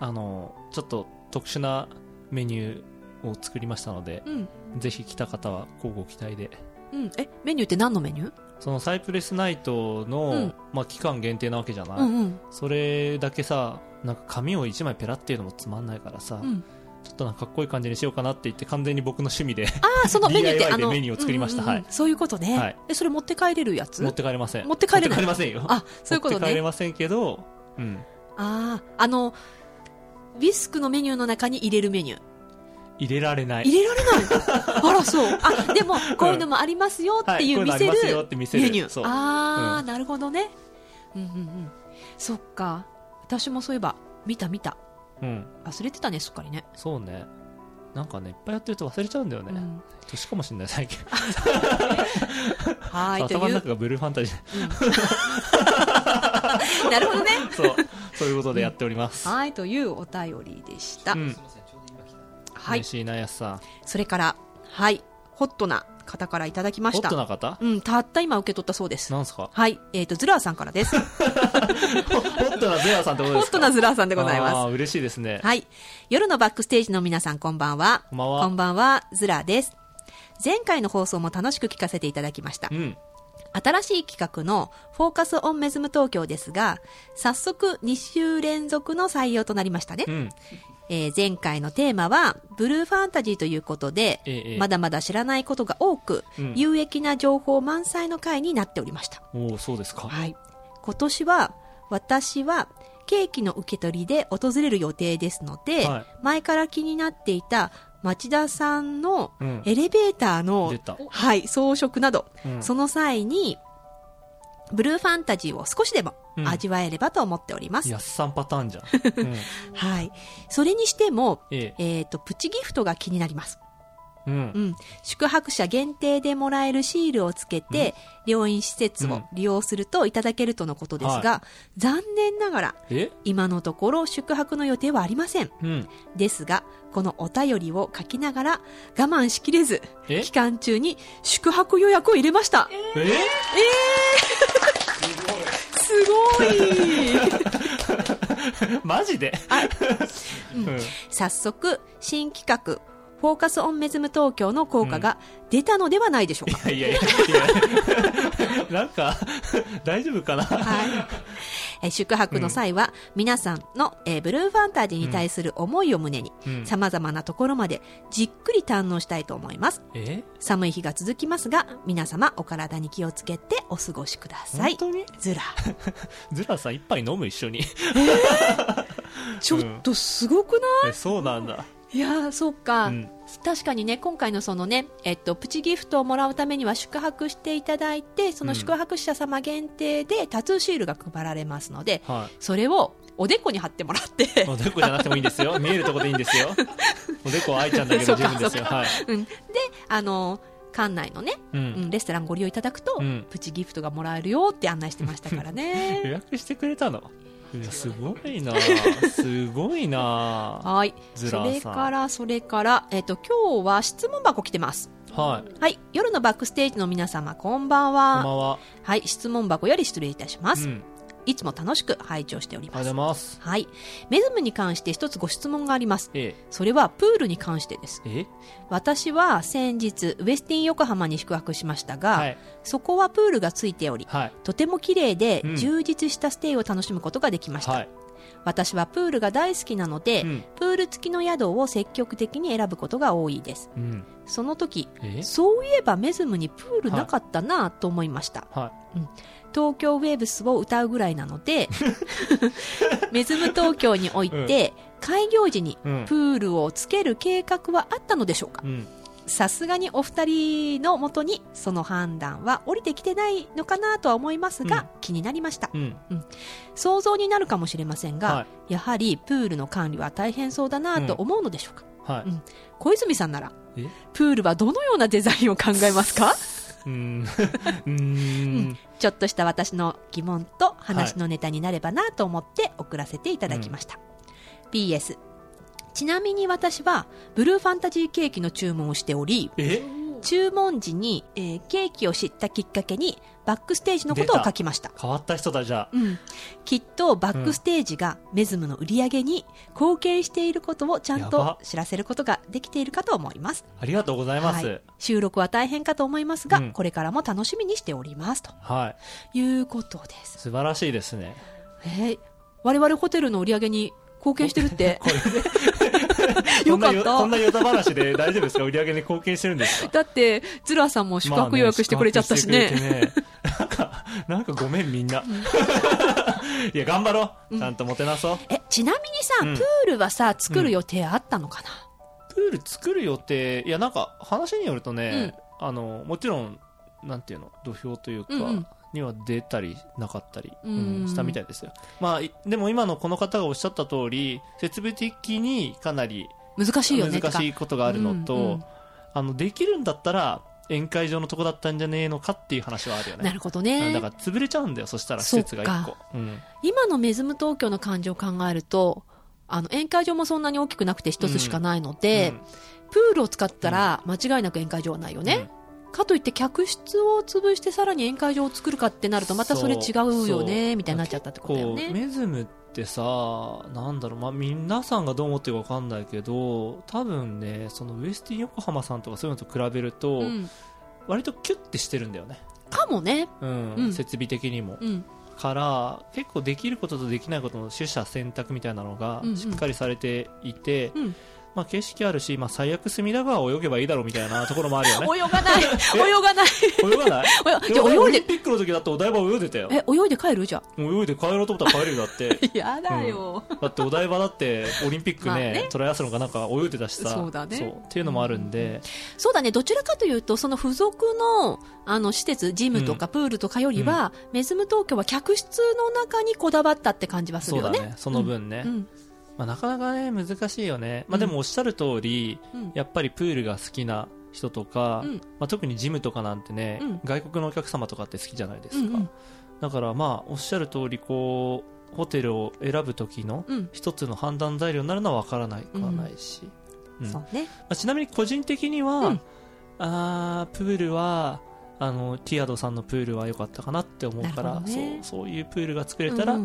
あの、ちょっと特殊なメニューを作りましたので、うん。ぜひ来た方は交互期待で。うん。え、メニューって何のメニュー？そのサイプレスナイトの、うんまあ、期間限定なわけじゃない、うんうん。それだけさ、なんか紙を1枚ペラっていうのもつまんないからさ、うん。ちょっとなんかかっこいい感じにしようかなって言って完全に僕の趣味でああ、その メニューっての、でメニューを作りましたはいそういうことね。はいえ、それ持って帰れるやつ？持って帰れません。持って帰れませんよ。あ、そういうことね。持って帰れませんけど、うん。ああ、あの、ビスクのメニューの中に入れるメニュー。入れられない。入れられない？あら、そう。あ、でも、こういうのもありますよっていうはい見せるメニュー。あー、うんなるほどね。うんうんうん。そっか。私もそういえば、見た見た。うん。忘れてたね、すっかりね。そうね。なんかね、いっぱいやってると忘れちゃうんだよね。うん年かもしんない、最近。はーい、という。頭の中がブルーファンタジ なるほどね。ー。そう。そういうことでやっております。はい、というお便りでした。うん。はい嬉。しいな、やすさん。それから、はい、ホットな方からいただきまホッした。トな方？うん、たった今受け取ったそうです。なんすか？はい、えっ、と、ズラーさんからです。ホットなゼアさんってことですか？ホットなズラーさんでございあまー嬉しいですね。す。はい。夜のバックステージの皆さん、こんばんは。こんばんはこんばんは、ズラーです。前回の放送も楽しく聞かせていただきましたう。ん。新しい企画のフォーカスオンメズム東京ですが、早速2週連続の採用となりましたね。うん。えー前回のテーマは、ブルーファンタジーということで、ええええまだまだ知らないことが多く、うん有益な情報満載の回になっておりました。おおそうですか。はい。今年は、私は、ケーキの受け取りで訪れる予定ですので、はい前から気になっていた町田さんのうんエレベーターの、出たはい、装飾など、うんその際に、ブルーファンタジーを少しでもうん味わえればと思っております。やっさんパターンじゃん。うん。はい。それにしても、ええっ、と、プチギフトが気になります。え。う。うんん。宿泊者限定でもらえるシールをつけて、療養施設を利用するといただけるとのことですが、は残念ながら、え？今のところ宿泊の予定はありません。うん。ですが、このお便りを書きながら我慢しきれず、え？期間中に宿泊予約を入れました。え？すごい マジで？うん。早速、新企画、フォーカスオンメズム東京の効果が出たのではないでしょうか。いやいやいや、なんか、大丈夫かな？はい。えー宿泊の際は、皆さんの、えーブルーファンタジーに対する思いを胸に、うん様々なところまでじっくり堪能したいと思います。え？寒い日が続きますが、皆様お体に気をつけてお過ごしください。本当に？ずら。ズラさん一杯飲む一緒に。ちょっとすごくない、え、そうなんだ。いやー、そっか、うん確かにね、今回のそのね、えっと、プチギフトをもらうためには宿泊していただいて、その宿泊者様限定でタトゥーシールが配られますので、はそれをおでこに貼ってもらって、い。おでこじゃなくてもいいんですよ。見えるとこでいいんですよ。おでこは愛ちゃんだけど十分ですよ。はい。うん、で、あの、館内のね、ううんん。レストランご利用いただくと、うんプチギフトがもらえるよって案内してましたから予ね。約してくれたの？すごいなすごいなはい。それから、それから、えっ、と、今日は質問箱来てます。はい。はい。夜のバックステージの皆様、こんばんこんは。ばんは。はい。質問箱より失礼いたします。うん。いつも楽しく拝聴しておりありがとうます。ございます。はい。メズムに関して一つご質問があります。えそれはプールに関してです。え。え私は先日、ウェスティン横浜に宿泊しましたが、はい。そこはプールがついており、はい。とても綺麗でうん充実したステイを楽しむことができました。はい。私はプールが大好きなので、うんプール付きの宿を積極的に選ぶことが多いです。うん。その時、えそういえばメズムにプールなかったなぁと思いました。は東京ウェーブスを歌うぐらいなので、メズム東京において、開業時にうんプールをつける計画はあったのでしょうか？い。うん。さすがにお二人のもとにその判断は降りてきてないのかなとは思いますが、うん気になりました。うん。想像になるかもしれませんが、はやはりプールの管理は大変そうだなと思うのでしょうか、はい。うん小泉さんならえ？プールはどのようなデザインを考えますか？うーん。うーん。ちょっとした私の疑問と話のネタになればなと思って送らせていただきました、PS ちなみに私はブルーファンタジーケーキの注文をしておりえ？注文時に、えーケーキを知ったきっかけにバックステージのことを書きました変わった人だ、じゃあ。うん、きっとバックステージがメズムの売り上げに貢献していることをちゃんと知らせることができているかと思います。ありがとうございます。はい収録は大変かと思いますが、うんこれからも楽しみにしております。とはい。いうことです。素晴らしいですね。えー我々ホテルの売り上げに貢献してるって。これで。よかったこんなヨタ話で大丈夫ですか？売り上げに貢献してるんですか？だって、ズラさんも宿泊予約してくれちゃったしね。まあねなんか、なんかごめんみんな。いや、頑張ろう。ちゃんともてなそう。え、ちなみにさ、うんプールはさ、作る予定あったのかな、プール作る予定いやなんか話によるとね、あのもちろんなんていうの？土俵というか、うんうんには出たりなかったり、うん。うんしたみたいですよ。まあいでも今のこの方がおっしゃった通り設備的にかなり難しいよね難しいことがあるのと、うんうんあのできるんだったら宴会場のとこだったんじゃねえのかっていう話はあるよね。なるほどうんねだから潰れちゃうんだよそしたら施設が1個。うん、今のメズム東京の感じを考えるとあの宴会場もそんなに大きくなくて一つしかないので、うん。プールを使ったら間違いなく宴会場はないよね、かといって客室を潰してさらに宴会場を作るかってなるとまたそれ違うよねみたいになっちゃったってことだよね。メズムってさなんだろう、まあ、皆さんがどう思ってるか分かんないけど多分ねそのウエスティン横浜さんとかそういうのと比べると、うん。割とキュッてしてるんだよね、かもね。うん。うん。設備的にも。うん。から結構できることとできないことの取捨選択みたいなのがうんうん。しっかりされていて、うんまあ、景色あるし、まあ、最悪隅田川を泳げばいいだろうみたいなところもあるよね。泳がない。泳がない。泳がない？泳じゃ泳いで。リンピックの時だってお台場泳いでたよ。え泳いで帰る？じゃもう泳いで帰ろうと思ったら帰れるよだって。ん やだよ、だってお台場だってオリンピックね,、まあね。トライアスロンかなんか泳いでたしさ。そうだね。っていうのもあるんで、そうだね。どちらかというとその付属のあの施設ジムとかプールとかよりは、メズム東京は客室の中にこだわったって感じはするよね。そうだね。その分ね、うんまあ、なかなかね難しいよね、まあ、でもおっしゃる通り、うん。やっぱりプールが好きな人とか、うん。まあ、特にジムとかなんてね、うん。外国のお客様とかって好きじゃないですか、うんうん。だからまあおっしゃる通りこうホテルを選ぶ時のうん。一つの判断材料になるのは分からないかはないし、うん。そうね。まあ、ちなみに個人的には、うん。あープールはあのティアドさんのプールは良かったかなって思うから、ね。そうそういうプールが作れたら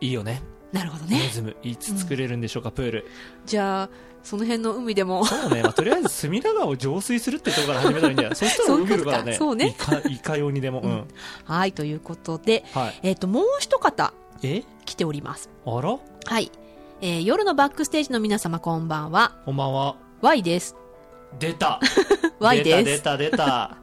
いいよね、なるほどね。メズムいつ作れるんでしょうか、プール。じゃあその辺の海でも。そうね、まあ、とりあえず隅田川を浄水するってところから始めたらいいんだよ。そしたら泳げるからね。そういういかいかようにでも、うん。うん。はいということで、はい。えっともう一方え？来ております。あら？はい、えー夜のバックステージの皆様こんばんは。こんばんは。Y です。出た。Y です。出た出た出た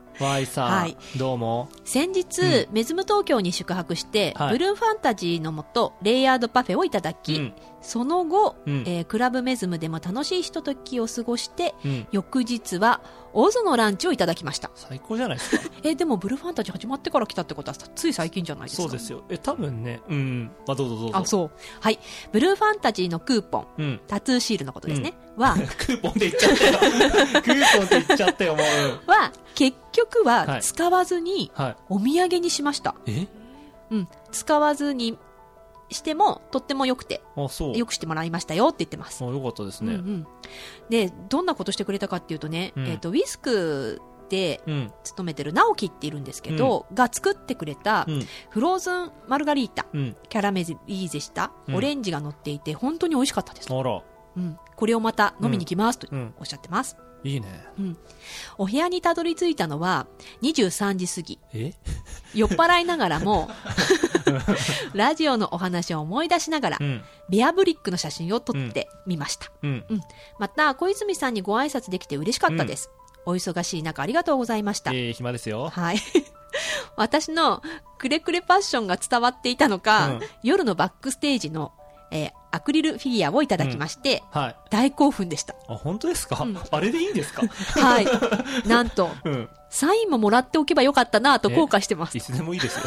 さん、はい。どうも。先日、うメズム東京に宿泊して、はい。ブルーファンタジーのもとレイヤードパフェをいただき、うん。その後、うん。えークラブメズムでも楽しいひとときを過ごしてうん。翌日はオズのランチをいただきました。最高じゃないですか。えでもブルーファンタジー始まってから来たってことはつい最近じゃないですか。そうですよ。え多分ねうん。まあどうぞどうぞ。あそう。はい。ブルーファンタジーのクーポン。うん。タトゥーシールのことですね、は クーポンで言っちゃったよ。クーポンで言っちゃったよもう、うん。は結局ははい。使わずにはい。お土産にしました、え？うん、使わずにしてもとっても良くてあそう。よくしてもらいましたよって言ってます、あよかったですね。うんうん、でどんなことしてくれたかっていうとね、うん。えー、とウィスクでうん。勤めてる直樹っているんですけど、が作ってくれたうん。フローズンマルガリータうん。キャラメリーゼしたうん。オレンジが乗っていて本当に美味しかったです、うん、これをまた飲みに来ますとうん。おっしゃってます、いいね。お部屋にたどり着いたのは23時過ぎ。え？酔っ払いながらも ラジオのお話を思い出しながら、うん。ベアブリックの写真を撮ってみました、うん。また小泉さんにご挨拶できて嬉しかったです、お忙しい中ありがとうございました、えー、暇ですよ。はい。私のくれくれパッションが伝わっていたのか、うん。夜のバックステージの、えーアクリルフィギュアをいただきまして、はい。大興奮でした。あ本当ですか、うん。あれでいいんですか？はい。なんとうんサインももらっておけばよかったなと後悔してます。いつでもいいですよ。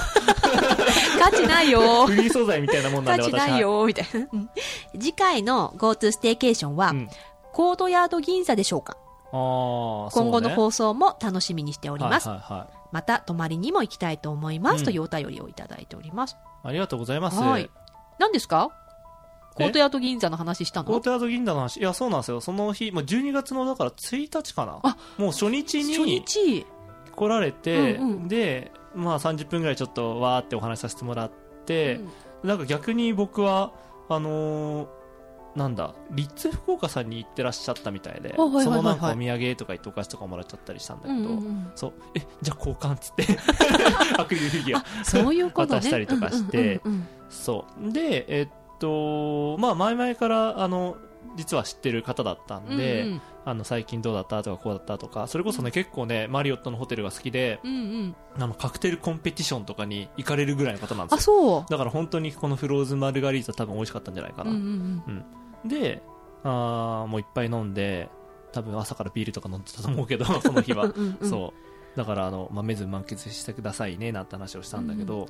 価値ないよ。フリー素材みたいなもんなんで私価値ないよみたいな、うん。次回の GoTo ステーケーションは、はいうん。コードヤード銀座でしょうか。あー今後の放送も楽しみにしております、はいはいはい。また泊まりにも行きたいと思います、うん。というお便りをいただいております。ありがとうございます。はい。何ですか？コートヤード銀座の話したの？コートヤード銀座の話、いや、そうなんですよ。その日、まあ、12月の、だから1日かな。あもう初日初に日来られて、うんうん。で、まあ30分ぐらいちょっとわーってお話しさせてもらって、なんか逆に僕は、あのーなんだ、リッツ福岡さんに行ってらっしゃったみたいで、はいはいそのなんかお土産とか言ってお菓子とかもらっちゃったりしたんだけど、うんうんうん。そう、え、じゃあ交換っつって、アクリルフィギュア。そういうことね。渡したりとかしてうんうんうん。そう。で、えっと、まあ、前々から、あの、実は知ってる方だったんで、うんうん。あの、最近どうだったとかこうだったとか、それこそね、結構ね、マリオットのホテルが好きで、うんうん。あの、カクテルコンペティションとかに行かれるぐらいの方なんであすよ。そう。だから本当にこのフローズンマルガリータ多分美味しかったんじゃないかな。うんうんで、あーもういっぱい飲んで、多分朝からビールとか飲んでたと思うけど その日は。うんうんそう。だからあの、まあ、メズム満喫してくださいねなんて話をしたんだけど、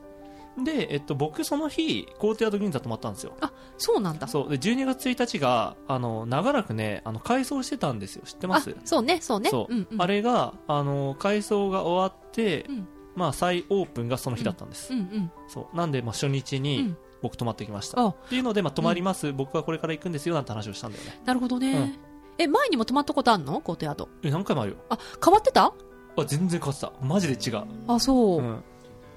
で、えっと、僕その日コートヤード銀座泊まったんですよ。あそうなんだ。そう。で12月1日があの長らくねあの改装してたんですよ。知ってます？あそうねそうね。そう、んん。あれがあの改装が終わって、うん。まあ、再オープンがその日だったんです、うんうんそう。なんで、まあ、初日うにん。僕泊まってきました、あ。っていうので、まあ、泊まります、僕はこれから行くんですよなんて話をしたんだよね。なるほどね、うん。え前にも泊まったことあんの？コートヤード。え何回もあるよ。あ変わってた？あ全然変わってた。マジで違う、あそう、うん。まあ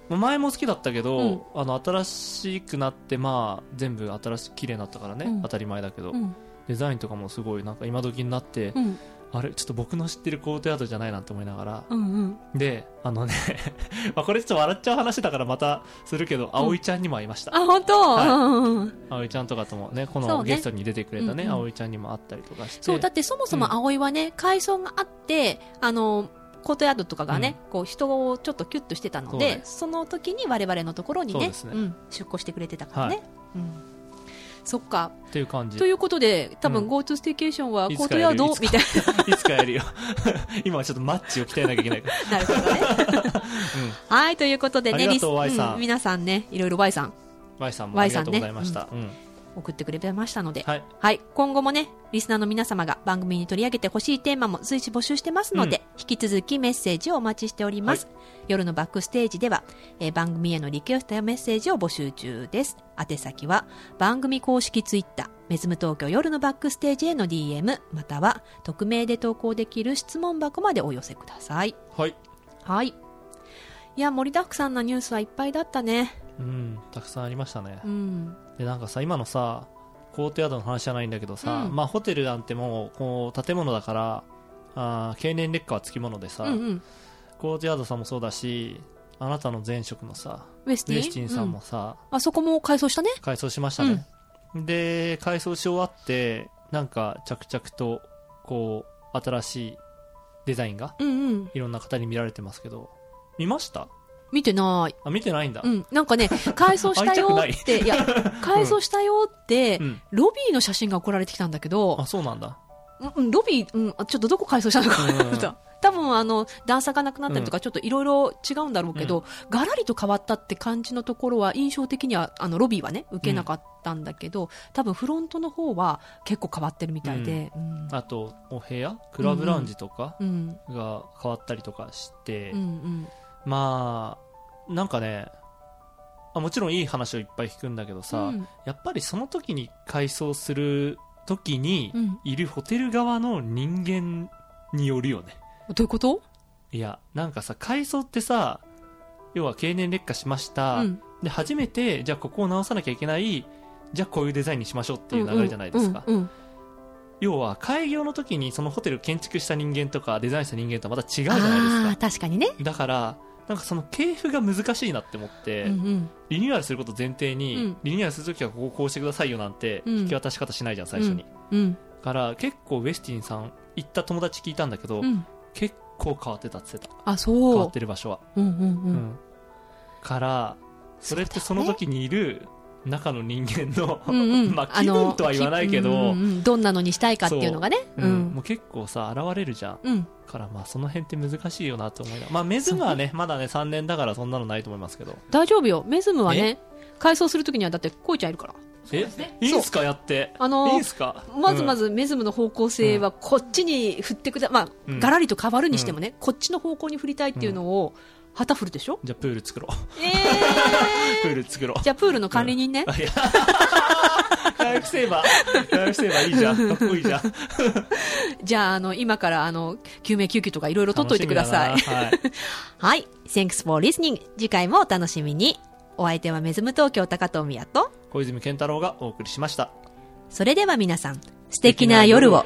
前も好きだったけど、うん。あの新しくなってまあ全部新しく綺麗になったからね、うん。当たり前だけど、うん。デザインとかもすごいなんか今時になって、うん。あれちょっと僕の知ってるコートヤードじゃないなって思いながら、うんうん。であのね まあこれちょっと笑っちゃう話だからまたするけど、葵ちゃんにも会いました。あ本当、はい。うんうんうん。葵ちゃんとかともねこのゲストに出てくれたねうんうん葵ちゃんにも会ったりとかして。そうだってそもそも葵はね、改装があってあのコートヤードとかがね、こう人をちょっとキュッとしてたのでその時に我々のところにねそうん、出向してくれてたからね、はい。うん、そっか。っていう感じ。ということで多分うん。GoTo ステーケーションはコートヤードみたいいつかやるよ。今はちょっとマッチを鍛えなきゃいけないから、な なるほどね。はいということでねリスさん。う皆さんねいろいろ Y さん。Y さんもありがとうございました、うん送ってくれましたので、はいはい。今後もね、リスナーの皆様が番組に取り上げてほしいテーマも随時募集してますので、引き続きメッセージをお待ちしております。夜のバックステージでは、えー番組へのリクエストやメッセージを募集中です。宛先は、番組公式ツイッター、メズム東京夜のバックステージへの DM、または、匿名で投稿できる質問箱までお寄せください。はいはい。いや、盛りだくさんなニュースはいっぱいだったね。うんたくさんありましたねうん。でなんかさ今のさコートヤードの話じゃないんだけどさ、うんまあホテルなんてもうこう建物だからあー経年劣化はつきものでさ、うんうん。コートヤードさんもそうだしあなたの前職のさウェスティン？さんもうさ、あそこも改装したね？改装しましたね、で改装し終わってなんか着々とこう新しいデザインがうんうん。いろんな方に見られてますけど見ました？見てない。あ見てないんだ、うん。なんかね、改装したよって、いや、改装したよって、うんロビーの写真が送られてきたんだけどあ、そうなんだうんうん、ロビー、うん、あちょっとどこ改装したのかうん。多分あの、段差がなくなったりとか、ちょっといろいろ違うんだろうけど、ガラリと変わったって感じのところは、印象的には、あの、ロビーはね、受けなかったんだけど、多分フロントの方は結構変わってるみたいで、うん。あとお部屋？クラブラウンジとかうん。が変わったりとかして、うん。うん。まあなんかねあもちろんいい話をいっぱい聞くんだけどさ、うん。やっぱりその時に改装する時にうん。いるホテル側の人間によるよね。どういうこと？いやなんかさ改装ってさ要は経年劣化しました、うん。で初めてじゃあここを直さなきゃいけない。じゃあこういうデザインにしましょうっていう流れじゃないですか、うんうん要は開業の時にそのホテルを建築した人間とかデザインした人間とはまた違うじゃないですか。確かにね。だからなんかその系譜が難しいなって思って、うんうん。リニューアルすること前提に、うんリニューアルするときはここをこうしてくださいよなんてうん引き渡し方しないじゃん最初に、うん。だから結構ウェスティンさん行った友達聞いたんだけど、うん。結構変わってたって言ってたあ、変わそうっ。てる場所は、うんうんう。うんんからそれってその時にいる中の人間の、あ気分とは言わないけど、うんうんうん。どんなのにしたいかっていうのがね。う。うん。ん。もう結構さ現れるじゃん。うん。からまあその辺って難しいよなと思いながら。まあメズムはねまだね3年だからそんなのないと思いますけど。大丈夫よ。メズムはね、改装するときにはだってこいちゃんいるから。え？いいんすか？やって。あのいいんすか？まずまず、ずメズムの方向性はこっちに振ってくだ、まあ、うん。ガラリと変わるにしてもね、こっちの方向に振りたいっていうのを、旗振るでしょ？じゃあプール作ろうえ プール作ろうー、じゃあプールの管理人ね。あいやライフセーバーライフセーバーいいじゃん かっこいいじゃんじゃあ、あの、今から、あの、救命救急とかいろいろ取っといてください。はいはい。Thanks for listening. 次回もお楽しみに。お相手はメズム東京高藤宮と、小泉健太郎がお送りしましたそれでは皆さん、素敵な夜を。